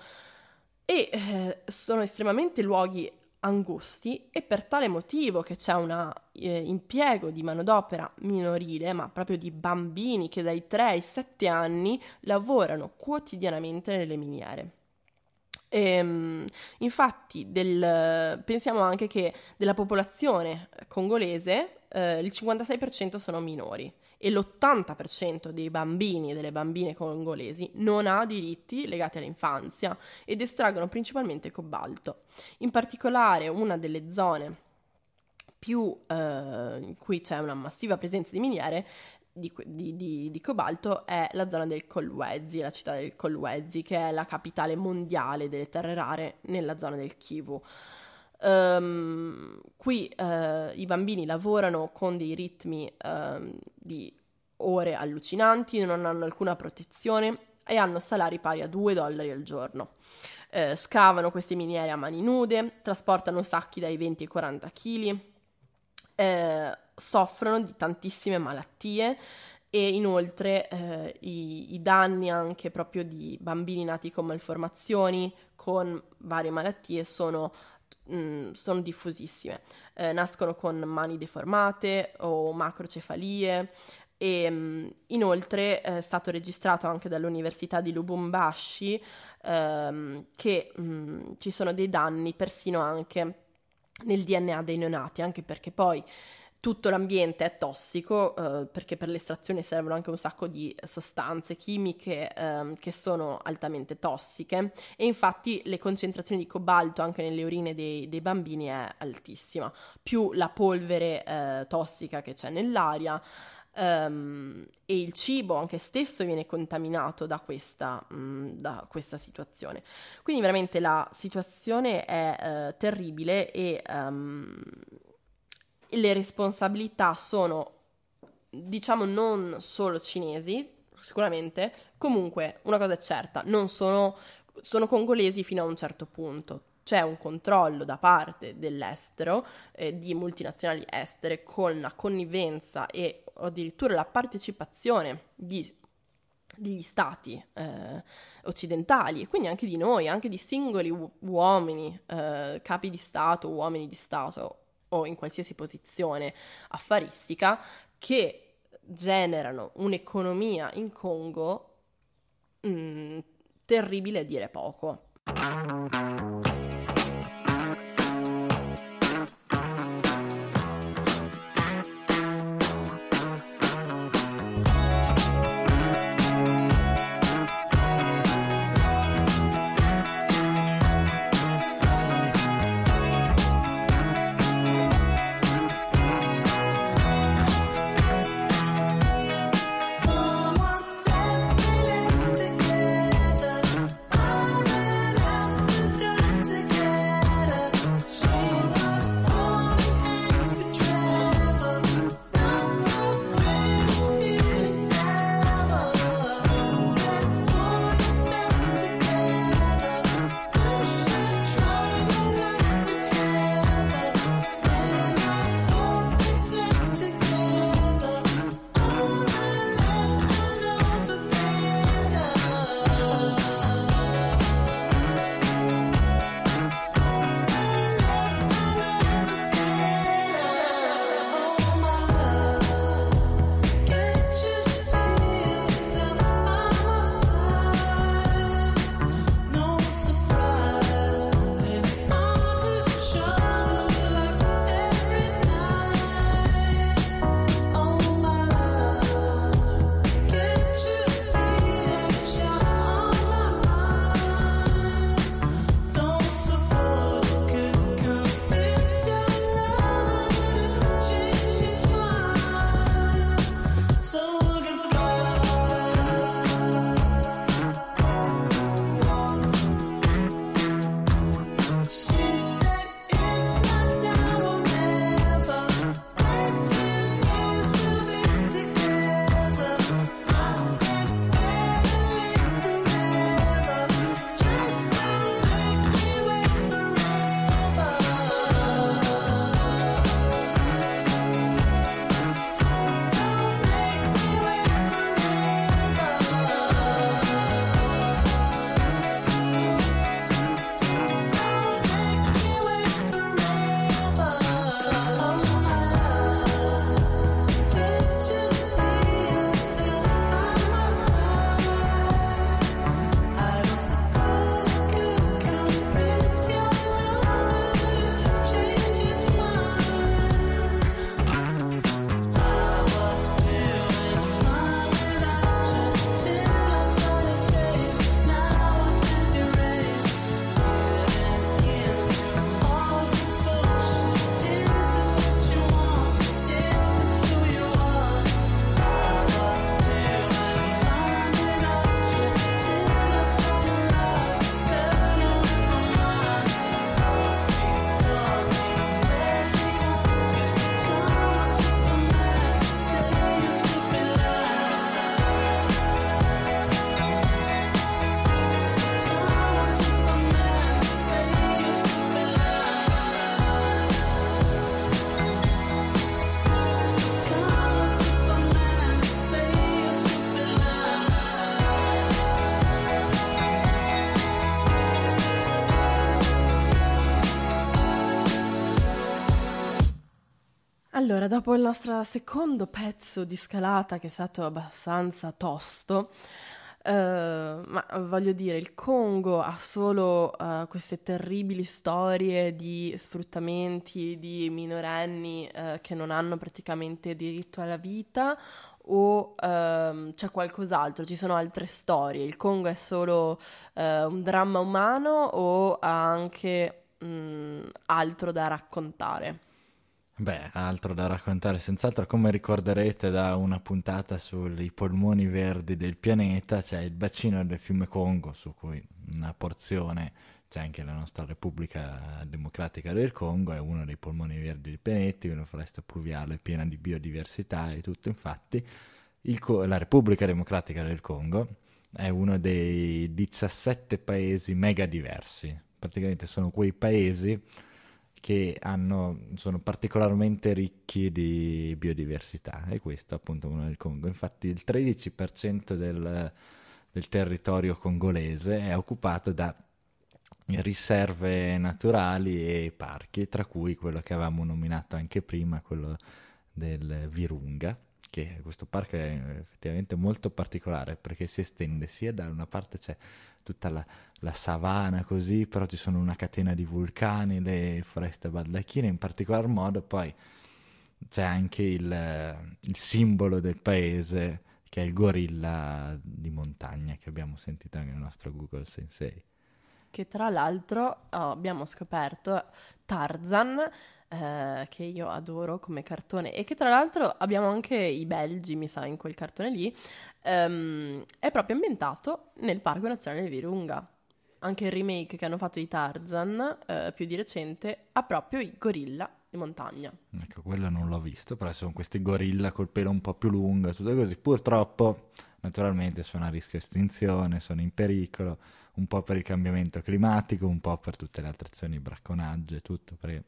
E eh, sono estremamente luoghi angusti e per tale motivo che c'è un eh, impiego di manodopera minorile, ma proprio di bambini che dai 3 ai 7 anni lavorano quotidianamente nelle miniere. E, ehm, infatti, del, pensiamo anche che della popolazione congolese eh, il 56% sono minori e l'80% dei bambini e delle bambine congolesi non ha diritti legati all'infanzia ed estraggono principalmente cobalto. In particolare, una delle zone più eh, in cui c'è una massiva presenza di miniere di, di, di, di, cobalto è la zona del Kolwezi, la città del Kolwezi, che è la capitale mondiale delle terre rare nella zona del Kivu. Um, qui uh, i bambini lavorano con dei ritmi uh, di ore allucinanti, non hanno alcuna protezione e hanno salari pari a 2 dollari al giorno. Uh, scavano queste miniere a mani nude, trasportano sacchi dai 20 ai 40 kg, soffrono di tantissime malattie e inoltre eh, i, i, danni anche proprio di bambini nati con malformazioni, con varie malattie, sono, mh, mm, sono diffusissime. Eh, nascono con mani deformate o macrocefalie e mm, inoltre è stato registrato anche dall'Università di Lubumbashi ehm, che mh, mm, ci sono dei danni persino anche nel DNA dei neonati, anche perché poi tutto l'ambiente è tossico eh, perché per l'estrazione servono anche un sacco di sostanze chimiche eh, che sono altamente tossiche e infatti le concentrazioni di cobalto anche nelle urine dei, dei bambini è altissima, più la polvere eh, tossica che c'è nell'aria. Um, e il cibo anche stesso viene contaminato da questa, um, da questa situazione. Quindi veramente la situazione è uh, terribile e um, le responsabilità sono, diciamo, non solo cinesi, sicuramente, comunque una cosa è certa, non sono, sono congolesi fino a un certo punto. C'è un controllo da parte dell'estero, eh, di multinazionali estere, con la connivenza e addirittura la partecipazione di degli stati eh, occidentali e quindi anche di noi, anche di singoli u- uomini, eh, capi di Stato, uomini di Stato o in qualsiasi posizione affaristica che generano un'economia in Congo mh, mm, terribile a dire poco. Allora, dopo il nostro secondo pezzo di scalata che è stato abbastanza tosto, eh, ma voglio dire, il Congo ha solo eh, queste terribili storie di sfruttamenti di minorenni eh, che non hanno praticamente diritto alla vita o ehm, c'è qualcos'altro, ci sono altre storie. Il Congo è solo eh, un dramma umano o ha anche mh, altro da raccontare? Beh, altro da raccontare, senz'altro come ricorderete da una puntata sui polmoni verdi del pianeta, c'è il bacino del fiume Congo, su cui una porzione, c'è anche la nostra Repubblica Democratica del Congo, è uno dei polmoni verdi del pianeta, una foresta pluviale piena di biodiversità e tutto, infatti Co- la Repubblica Democratica del Congo è uno dei 17 paesi mega diversi, praticamente sono quei paesi che hanno, sono particolarmente ricchi di biodiversità e questo appunto uno del Congo. Infatti il 13% del, del territorio congolese è occupato da riserve naturali e parchi, tra cui quello che avevamo nominato anche prima, quello del Virunga, che questo parco è effettivamente molto particolare perché si estende sia da una parte c'è tutta la, la savana così, però ci sono una catena di vulcani, le foreste baldacchine, in particolar modo poi c'è anche il, il simbolo del paese che è il gorilla di montagna che abbiamo sentito anche nel nostro Google Sensei. Che tra l'altro oh, abbiamo scoperto Tarzan eh, che io adoro come cartone e che tra l'altro abbiamo anche i belgi, mi sa, in quel cartone lì, ehm, è proprio ambientato nel Parco Nazionale di Virunga. Anche il remake che hanno fatto di Tarzan, eh, più di recente, ha proprio i gorilla di montagna. Ecco, quello non l'ho visto, però sono questi gorilla col pelo un po' più lungo, tutto così. Purtroppo, naturalmente, sono a rischio estinzione, sono in pericolo, un po' per il cambiamento climatico, un po' per tutte le altre azioni, bracconaggio e tutto, perché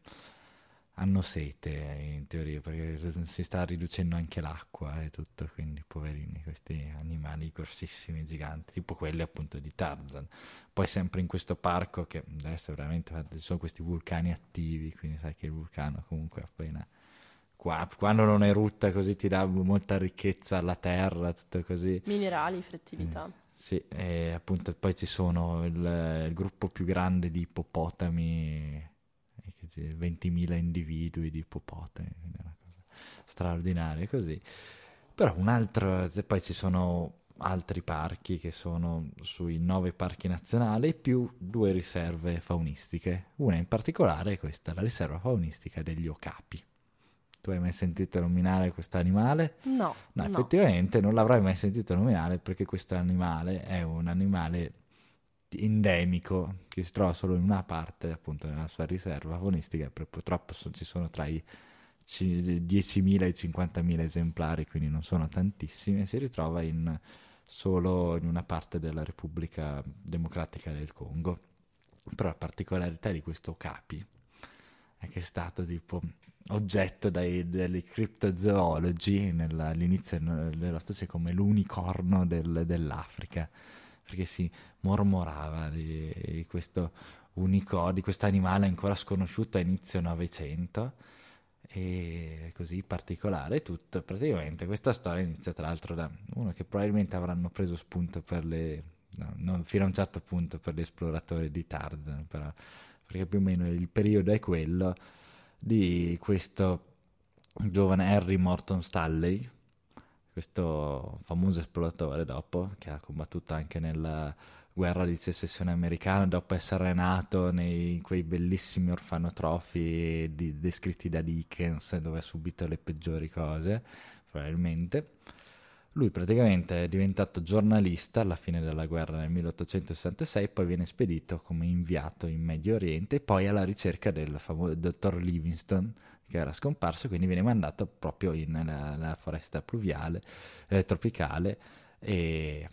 hanno sete in teoria perché si sta riducendo anche l'acqua e tutto, quindi poverini questi animali grossissimi, giganti, tipo quelli appunto di Tarzan. Poi sempre in questo parco che adesso veramente ci sono questi vulcani attivi, quindi sai che il vulcano comunque appena qua, quando non erutta così ti dà molta ricchezza alla terra, tutto così. Minerali, fertilità. Eh, sì, e appunto poi ci sono il, il gruppo più grande di ippopotami 20.000 individui di ippopotami, quindi è una cosa straordinaria così. Però un altro, poi ci sono altri parchi che sono sui nove parchi nazionali più due riserve faunistiche. Una in particolare è questa, la riserva faunistica degli okapi. Tu hai mai sentito nominare questo animale? No, no. effettivamente non l'avrai mai sentito nominare perché questo animale è un animale endemico che si trova solo in una parte, appunto nella sua riserva faunistica, purtroppo ci sono tra i 10.000 e i 50.000 esemplari, quindi non sono tantissimi, si ritrova in, solo in una parte della Repubblica Democratica del Congo. Però la particolarità di questo capi è che è stato tipo oggetto dai, delle criptozoologi all'inizio dell'Ottocento come l'unicorno del, dell'Africa, perché si mormorava di, di questo unicorno, di questo animale ancora sconosciuto a inizio Novecento e così particolare tutto. Praticamente questa storia inizia tra l'altro da uno che probabilmente avranno preso spunto per le no, fino a un certo punto per gli esploratori di Tarzan però perché più o meno il periodo è quello di questo giovane Harry Morton Stanley questo famoso esploratore dopo che ha combattuto anche nella guerra di secessione americana dopo essere nato nei quei bellissimi orfanotrofi di, descritti da Dickens dove ha subito le peggiori cose probabilmente. Lui praticamente è diventato giornalista alla fine della guerra nel 1866 poi viene spedito come inviato in Medio Oriente e poi alla ricerca del famoso dottor Livingstone che era scomparso quindi viene mandato proprio in, nella, foresta pluviale eh, tropicale e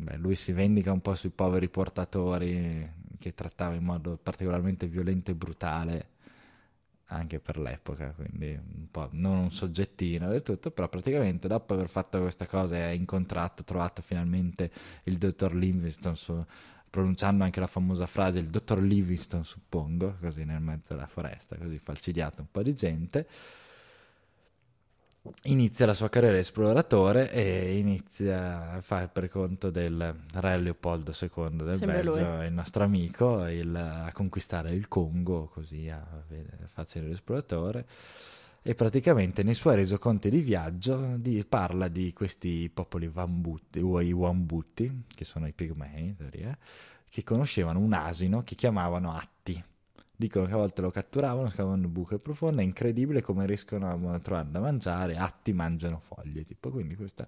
Beh, lui si vendica un po' sui poveri portatori che trattava in modo particolarmente violento e brutale anche per l'epoca, quindi un po' non un soggettino del tutto, però praticamente dopo aver fatto questa cosa e incontrato, trovato finalmente il dottor Livingstone, su, pronunciando anche la famosa frase il dottor Livingstone suppongo, così nel mezzo della foresta, così falcidiato un po' di gente, inizia la sua carriera di esploratore e inizia a fare per conto del re Leopoldo II del Sembra Belgio, lui. il nostro amico, il, a conquistare il Congo, così a, a facendo l'esploratore. E praticamente nei suoi resoconti di viaggio di, parla di questi popoli Wambuti, o i Wambuti, che sono i pigmei, in teoria, che conoscevano un asino che chiamavano Atti. Dicono che a volte lo catturavano, scavando buche profonde, è incredibile come riescono a trovare da mangiare, atti mangiano foglie, tipo, quindi questa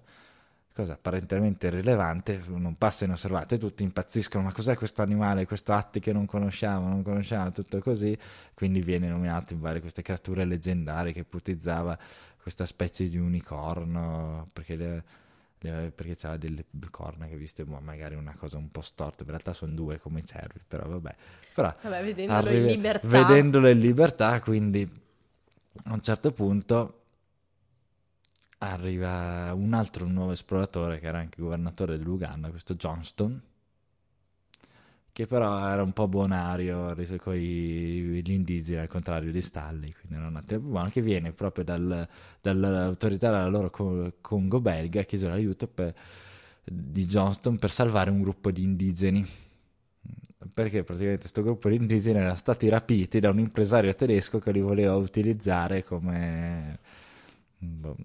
cosa apparentemente irrilevante non passa inosservata e tutti impazziscono, ma cos'è questo animale, questo atti che non conosciamo, non conosciamo, tutto così, quindi viene nominato in varie queste creature leggendarie che ipotizzava questa specie di unicorno, perché le perché c'ha delle corna che viste boh, magari una cosa un po' storta, in realtà sono due come i cervi, però vabbè. Però vabbè vedendolo arriva, in libertà. Vedendolo in libertà, quindi a un certo punto arriva un altro nuovo esploratore che era anche governatore dell'Uganda, questo Johnston, che però era un po' buonario con gli indigeni, al contrario di Stalli, quindi era un attimo buono, che viene proprio dal, dall'autorità della loro Congo belga che chiese l'aiuto per, di Johnston per salvare un gruppo di indigeni. Perché praticamente questo gruppo di indigeni era stati rapiti da un impresario tedesco che li voleva utilizzare come boh,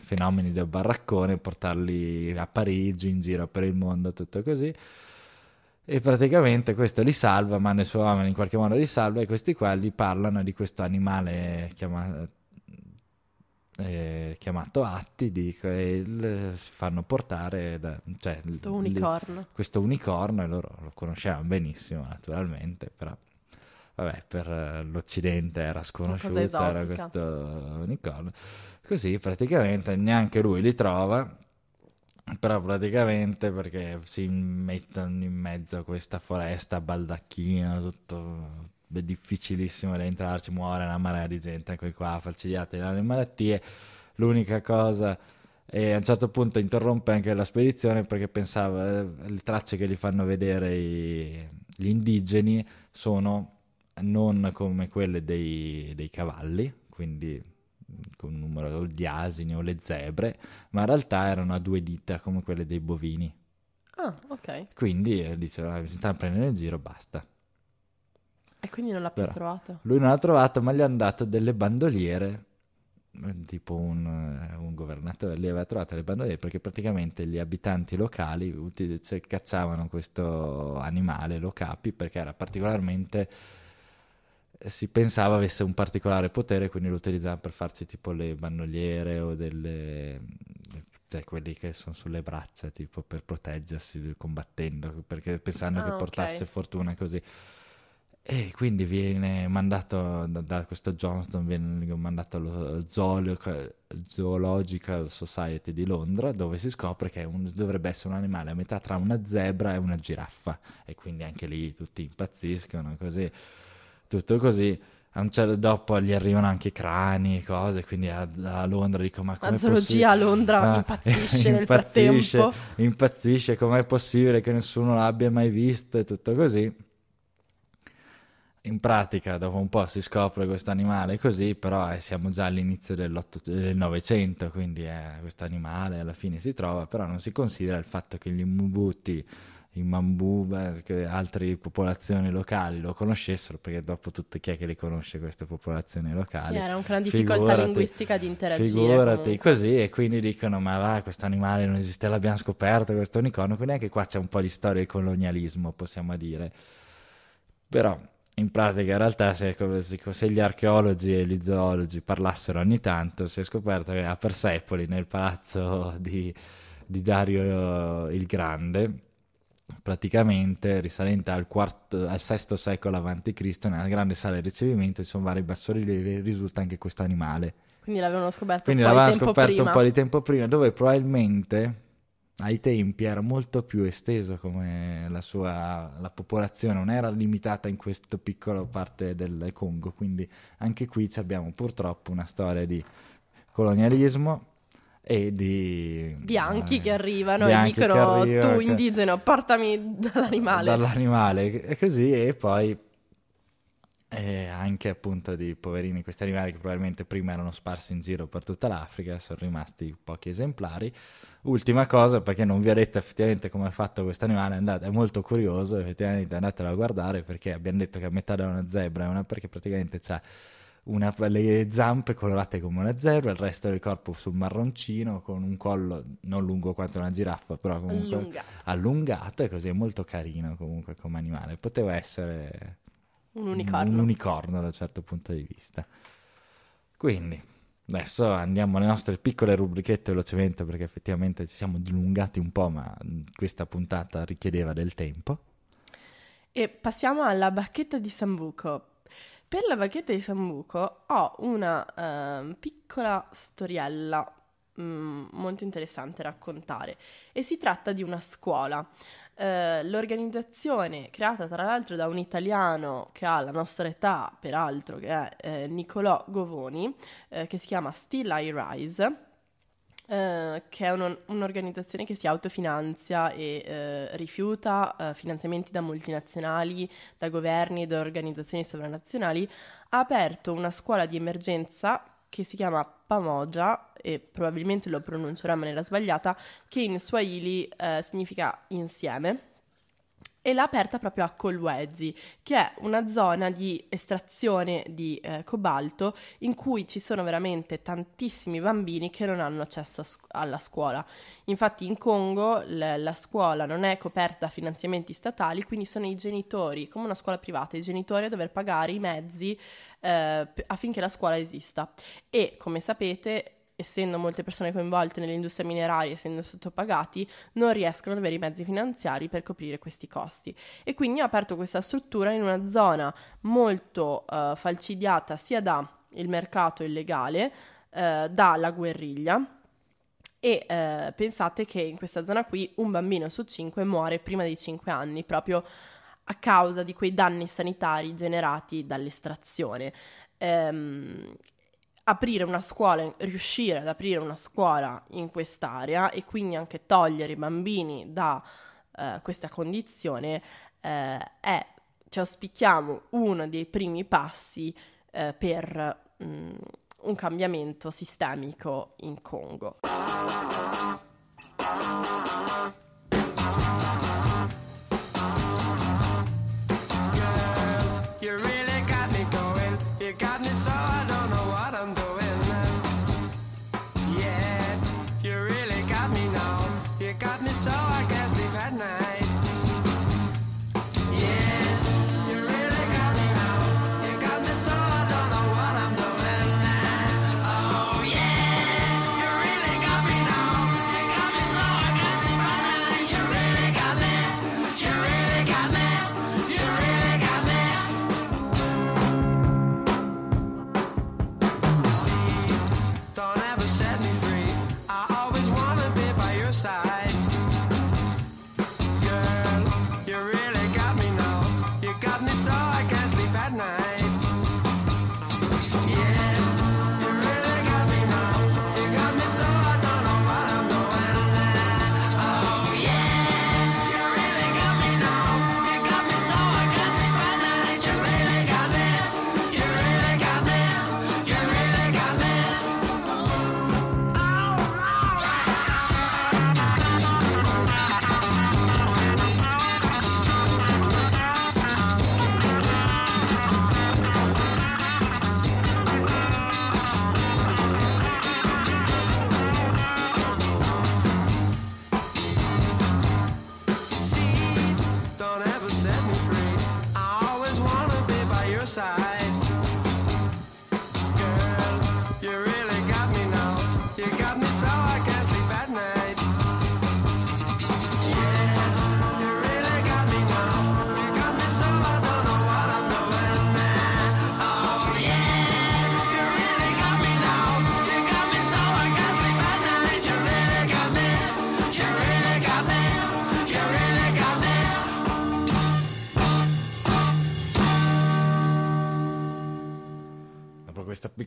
fenomeni del baraccone, portarli a Parigi, in giro per il mondo, tutto così e praticamente questo li salva, ma nel suo uomo in qualche modo li salva e questi qua gli parlano di questo animale chiamato, eh, chiamato Atti dico, e si fanno portare da, cioè, questo unicorno. Li, questo unicorno e loro lo conoscevano benissimo naturalmente, però vabbè per l'Occidente era sconosciuto, era questo unicorno. Così praticamente neanche lui li trova però praticamente perché si mettono in mezzo a questa foresta baldacchino, tutto è difficilissimo da entrarci, muore una marea di gente anche qua, falcidiate dalle malattie. L'unica cosa e a un certo punto interrompe anche la spedizione perché pensava eh, le tracce che gli fanno vedere i, gli indigeni sono non come quelle dei, dei cavalli, quindi con un numero di asini o le zebre, ma in realtà erano a due dita come quelle dei bovini. Ah, ok. Quindi eh, diceva, ah, bisogna prendere il giro, basta. E quindi non l'ha più Però, trovato? Lui non l'ha trovato, ma gli hanno dato delle bandoliere, eh, tipo un, eh, un governatore, gli aveva trovato le bandoliere perché praticamente gli abitanti locali cioè, cacciavano questo animale, lo capi, perché era particolarmente si pensava avesse un particolare potere, quindi lo utilizzavano per farci tipo le bandoliere o delle cioè quelli che sono sulle braccia, tipo per proteggersi combattendo, perché pensando Ah, che ok. portasse fortuna così. E quindi viene mandato da, da questo Johnston, viene mandato allo Zoological, Zoological Society di Londra, dove si scopre che un- dovrebbe essere un animale a metà tra una zebra e una giraffa. E quindi anche lì tutti impazziscono, così, tutto così. A un certo dopo gli arrivano anche i crani, cose, quindi a, a Londra dico ma come La zoologia a Londra Ah, impazzisce nel impazzisce, frattempo. impazzisce, com'è possibile che nessuno l'abbia mai visto e tutto così. In pratica, dopo un po' si scopre questo animale così, però eh, siamo già all'inizio del Novecento, quindi eh, questo animale alla fine si trova, però non si considera il fatto che gli Mbuti, i Mambu, che altre popolazioni locali lo conoscessero, perché dopo tutto chi è che li conosce queste popolazioni locali? Sì, era una difficoltà Figurati- linguistica di interagire. Figurati comunque. così, e quindi dicono: Ma va, questo animale non esiste, l'abbiamo scoperto, questo unicorno. Quindi anche qua c'è un po' di storia di colonialismo, possiamo dire. Però in pratica, in realtà, se, se- se gli archeologi e gli zoologi parlassero ogni tanto, si è scoperto che a Persepoli, nel palazzo di, di Dario il Grande, praticamente risalente al, quarto, al VI secolo a.C., nella grande sala di ricevimento ci sono vari bassorilievi risulta anche questo animale. Quindi l'avevano scoperto Quindi un po' di l'avevano scoperto prima. un po' di tempo prima, dove probabilmente ai tempi era molto più esteso come la sua la popolazione, non era limitata in questa piccola parte del Congo, quindi anche qui abbiamo purtroppo una storia di colonialismo e di Bianchi eh, che arrivano bianchi e dicono arrivano, tu che- indigeno portami dall'animale. dall'animale e così e poi eh, anche appunto di poverini questi animali che probabilmente prima erano sparsi in giro per tutta l'Africa sono rimasti pochi esemplari ultima cosa perché non vi ho detto effettivamente come è fatto questo animale andate, è molto curioso effettivamente andatelo a guardare perché abbiamo detto che a metà da una zebra è una perché praticamente c'ha una, le zampe colorate come una zebra, il resto del corpo sul marroncino con un collo non lungo quanto una giraffa, però comunque Allungato. allungato e così è molto carino comunque come animale. Poteva essere Un unicorno. un unicorno da un certo punto di vista. Quindi, adesso andiamo alle nostre piccole rubrichette velocemente perché effettivamente ci siamo dilungati un po', ma questa puntata richiedeva del tempo. E passiamo alla bacchetta di Sambuco. Per la bacchetta di Sambuco ho una ehm, piccola storiella mm, molto interessante da raccontare e si tratta di una scuola. Eh, l'organizzazione creata tra l'altro da un italiano che ha la nostra età, peraltro, che è eh, Nicolò Govoni, eh, che si chiama Still I Rise, eh, che è un- un'organizzazione che si autofinanzia e eh, rifiuta eh, finanziamenti da multinazionali, da governi e da organizzazioni sovranazionali, ha aperto una scuola di emergenza che si chiama Pamoja, e probabilmente lo pronuncerò in maniera sbagliata, che in Swahili eh, significa insieme e l'ha aperta proprio a Kolwezi, che è una zona di estrazione di eh, cobalto in cui ci sono veramente tantissimi bambini che non hanno accesso scu- alla scuola. Infatti in Congo l- la scuola non è coperta da finanziamenti statali, quindi sono i genitori, come una scuola privata, i genitori a dover pagare i mezzi eh, affinché la scuola esista. E come sapete, essendo molte persone coinvolte nell'industria mineraria, essendo sottopagati, non riescono ad avere i mezzi finanziari per coprire questi costi. E quindi ho aperto questa struttura in una zona molto eh, falcidiata sia dal mercato illegale, eh, dalla guerriglia. E eh, pensate che in questa zona qui un bambino su cinque muore prima dei 5 anni proprio a causa di quei danni sanitari generati dall'estrazione. Ehm, aprire una scuola, riuscire ad aprire una scuola in quest'area e quindi anche togliere i bambini da eh, questa condizione eh, è, ci auspichiamo, uno dei primi passi eh, per mm, un cambiamento sistemico in Congo.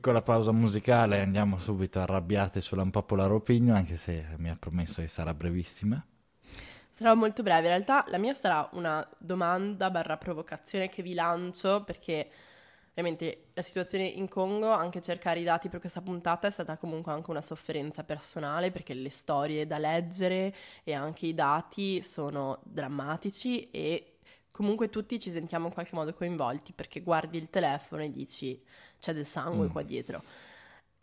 Piccola pausa musicale andiamo subito arrabbiati sulla unpopular opinion, anche se mi ha promesso che sarà brevissima. Sarà molto breve, in realtà la mia sarà una domanda barra provocazione che vi lancio perché ovviamente la situazione in Congo, anche cercare i dati per questa puntata è stata comunque anche una sofferenza personale perché le storie da leggere e anche i dati sono drammatici e comunque tutti ci sentiamo in qualche modo coinvolti perché guardi il telefono e dici c'è del sangue Mm. qua dietro.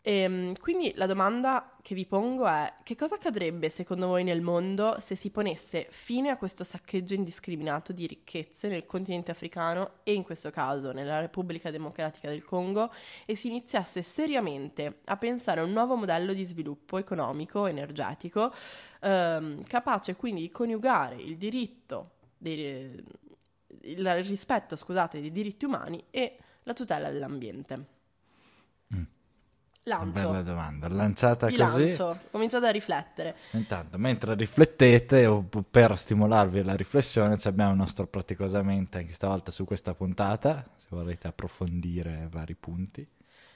Ehm, quindi la domanda che vi pongo è che cosa accadrebbe secondo voi nel mondo se si ponesse fine a questo saccheggio indiscriminato di ricchezze nel continente africano e in questo caso nella Repubblica Democratica del Congo e si iniziasse seriamente a pensare a un nuovo modello di sviluppo economico, energetico, ehm, capace quindi di coniugare il diritto, dei- il rispetto, scusate, dei diritti umani e la tutela dell'ambiente. Lancio. bella domanda, lanciata Vi così. lancio, cominciate a riflettere. Intanto, mentre riflettete o per stimolarvi alla riflessione, ci abbiamo il nostro praticosamente anche stavolta su questa puntata, se volete approfondire vari punti.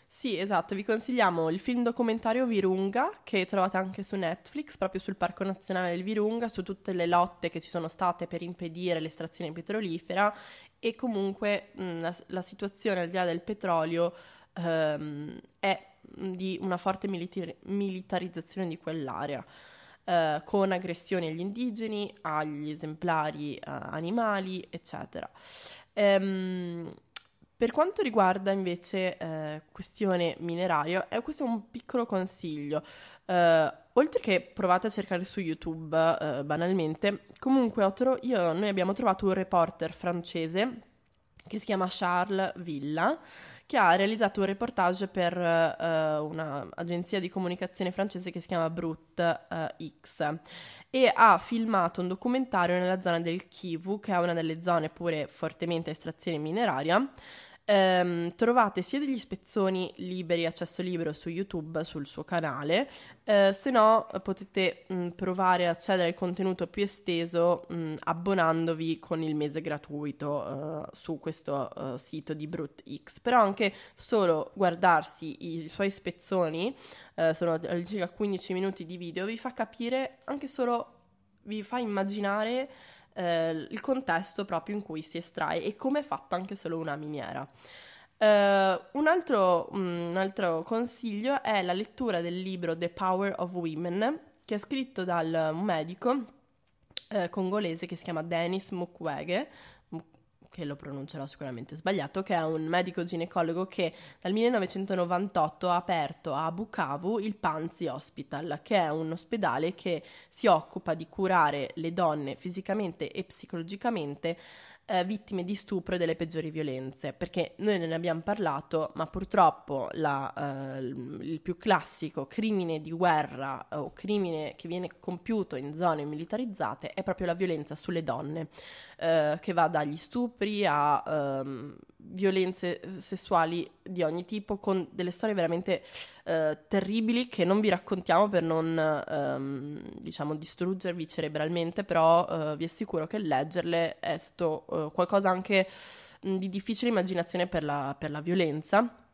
Sì, esatto, vi consigliamo il film documentario Virunga che trovate anche su Netflix, proprio sul Parco Nazionale del Virunga, su tutte le lotte che ci sono state per impedire l'estrazione petrolifera e comunque mh, la, la situazione al di là del petrolio ehm, è di una forte militari- militarizzazione di quell'area. eh, con aggressioni agli indigeni, agli esemplari eh, animali, eccetera. Ehm, per quanto riguarda invece eh, questione minerario, eh, questo è un piccolo consiglio. Eh, oltre che provate a cercare su YouTube eh, banalmente, comunque tro- io- noi abbiamo trovato un reporter francese che si chiama Charles Villa, che ha realizzato un reportage per eh, un'agenzia di comunicazione francese che si chiama Brut eh, X e ha filmato un documentario nella zona del Kivu, che è una delle zone pure fortemente a estrazione mineraria. Ehm, trovate sia degli spezzoni liberi, accesso libero su YouTube, sul suo canale, eh, se no eh, potete mh, provare a accedere al contenuto più esteso mh, abbonandovi con il mese gratuito eh, su questo eh, sito di BrutX. Però anche solo guardarsi i suoi spezzoni, eh, sono all'incirca 15 minuti di video, vi fa capire anche solo, vi fa immaginare eh, il contesto proprio in cui si estrae e come è fatta anche solo una miniera. Eh, un, altro, mm, un altro consiglio è la lettura del libro The Power of Women, che è scritto dal un medico eh, congolese che si chiama Denis Mukwege, Mu- che lo pronuncerò sicuramente sbagliato, che è un medico ginecologo che dal 1998 ha aperto a Bukavu il Panzi Hospital, che è un ospedale che si occupa di curare le donne fisicamente e psicologicamente eh, vittime di stupro e delle peggiori violenze, perché noi ne abbiamo parlato, ma purtroppo la, eh, il il più classico crimine di guerra eh, o crimine che viene compiuto in zone militarizzate è proprio la violenza sulle donne, eh, che va dagli stupri a ehm, violenze sessuali di ogni tipo, con delle storie veramente eh, terribili che non vi raccontiamo per non, ehm, diciamo, distruggervi cerebralmente, però eh, vi assicuro che leggerle è stato eh, qualcosa anche di difficile immaginazione per la, per la violenza.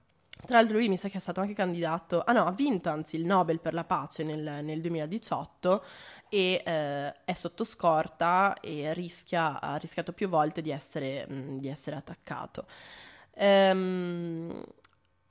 Tra l'altro lui mi sa che è stato anche candidato, ah no, ha vinto anzi il Nobel per la pace nel, nel 2018 e eh, è sotto scorta e rischia, ha rischiato più volte di essere, mh, di essere attaccato. Ehm,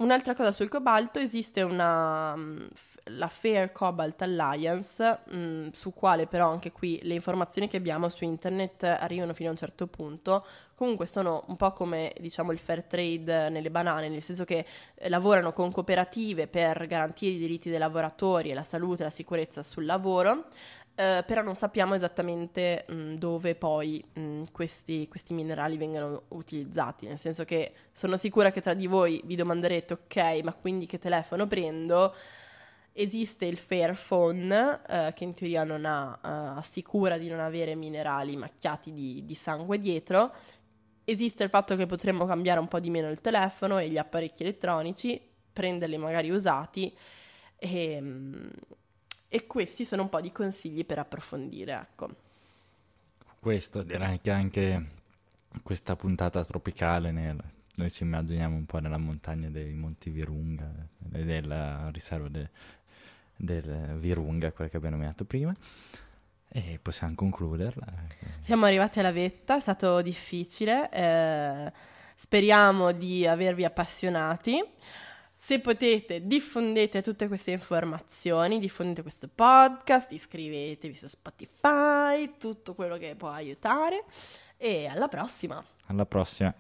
un'altra cosa sul cobalto, esiste una, f- la Fair Cobalt Alliance, mh, su quale però anche qui le informazioni che abbiamo su internet arrivano fino a un certo punto. Comunque sono un po' come diciamo il fair trade nelle banane, nel senso che eh, lavorano con cooperative per garantire i diritti dei lavoratori e la salute e la sicurezza sul lavoro. Eh, però non sappiamo esattamente mh, dove poi mh, questi, questi minerali vengano utilizzati, nel senso che sono sicura che tra di voi vi domanderete, ok, ma quindi che telefono prendo? Esiste il Fairphone, eh, che in teoria non ha, eh, assicura di non avere minerali macchiati di, di sangue dietro. Esiste il fatto che potremmo cambiare un po' di meno il telefono e gli apparecchi elettronici, prenderli magari usati. E, mm, e questi sono un po' di consigli per approfondire, ecco. Questo direi che anche questa puntata tropicale ne noi ci immaginiamo un po' nella montagna dei Monti Virunga, e della riserva de- del Virunga, quella che abbiamo nominato prima. E possiamo concluderla. Siamo arrivati alla vetta, è stato difficile, eh, speriamo di avervi appassionati. Se potete, diffondete tutte queste informazioni, diffondete questo podcast, iscrivetevi su Spotify, tutto quello che può aiutare. E alla prossima! Alla prossima.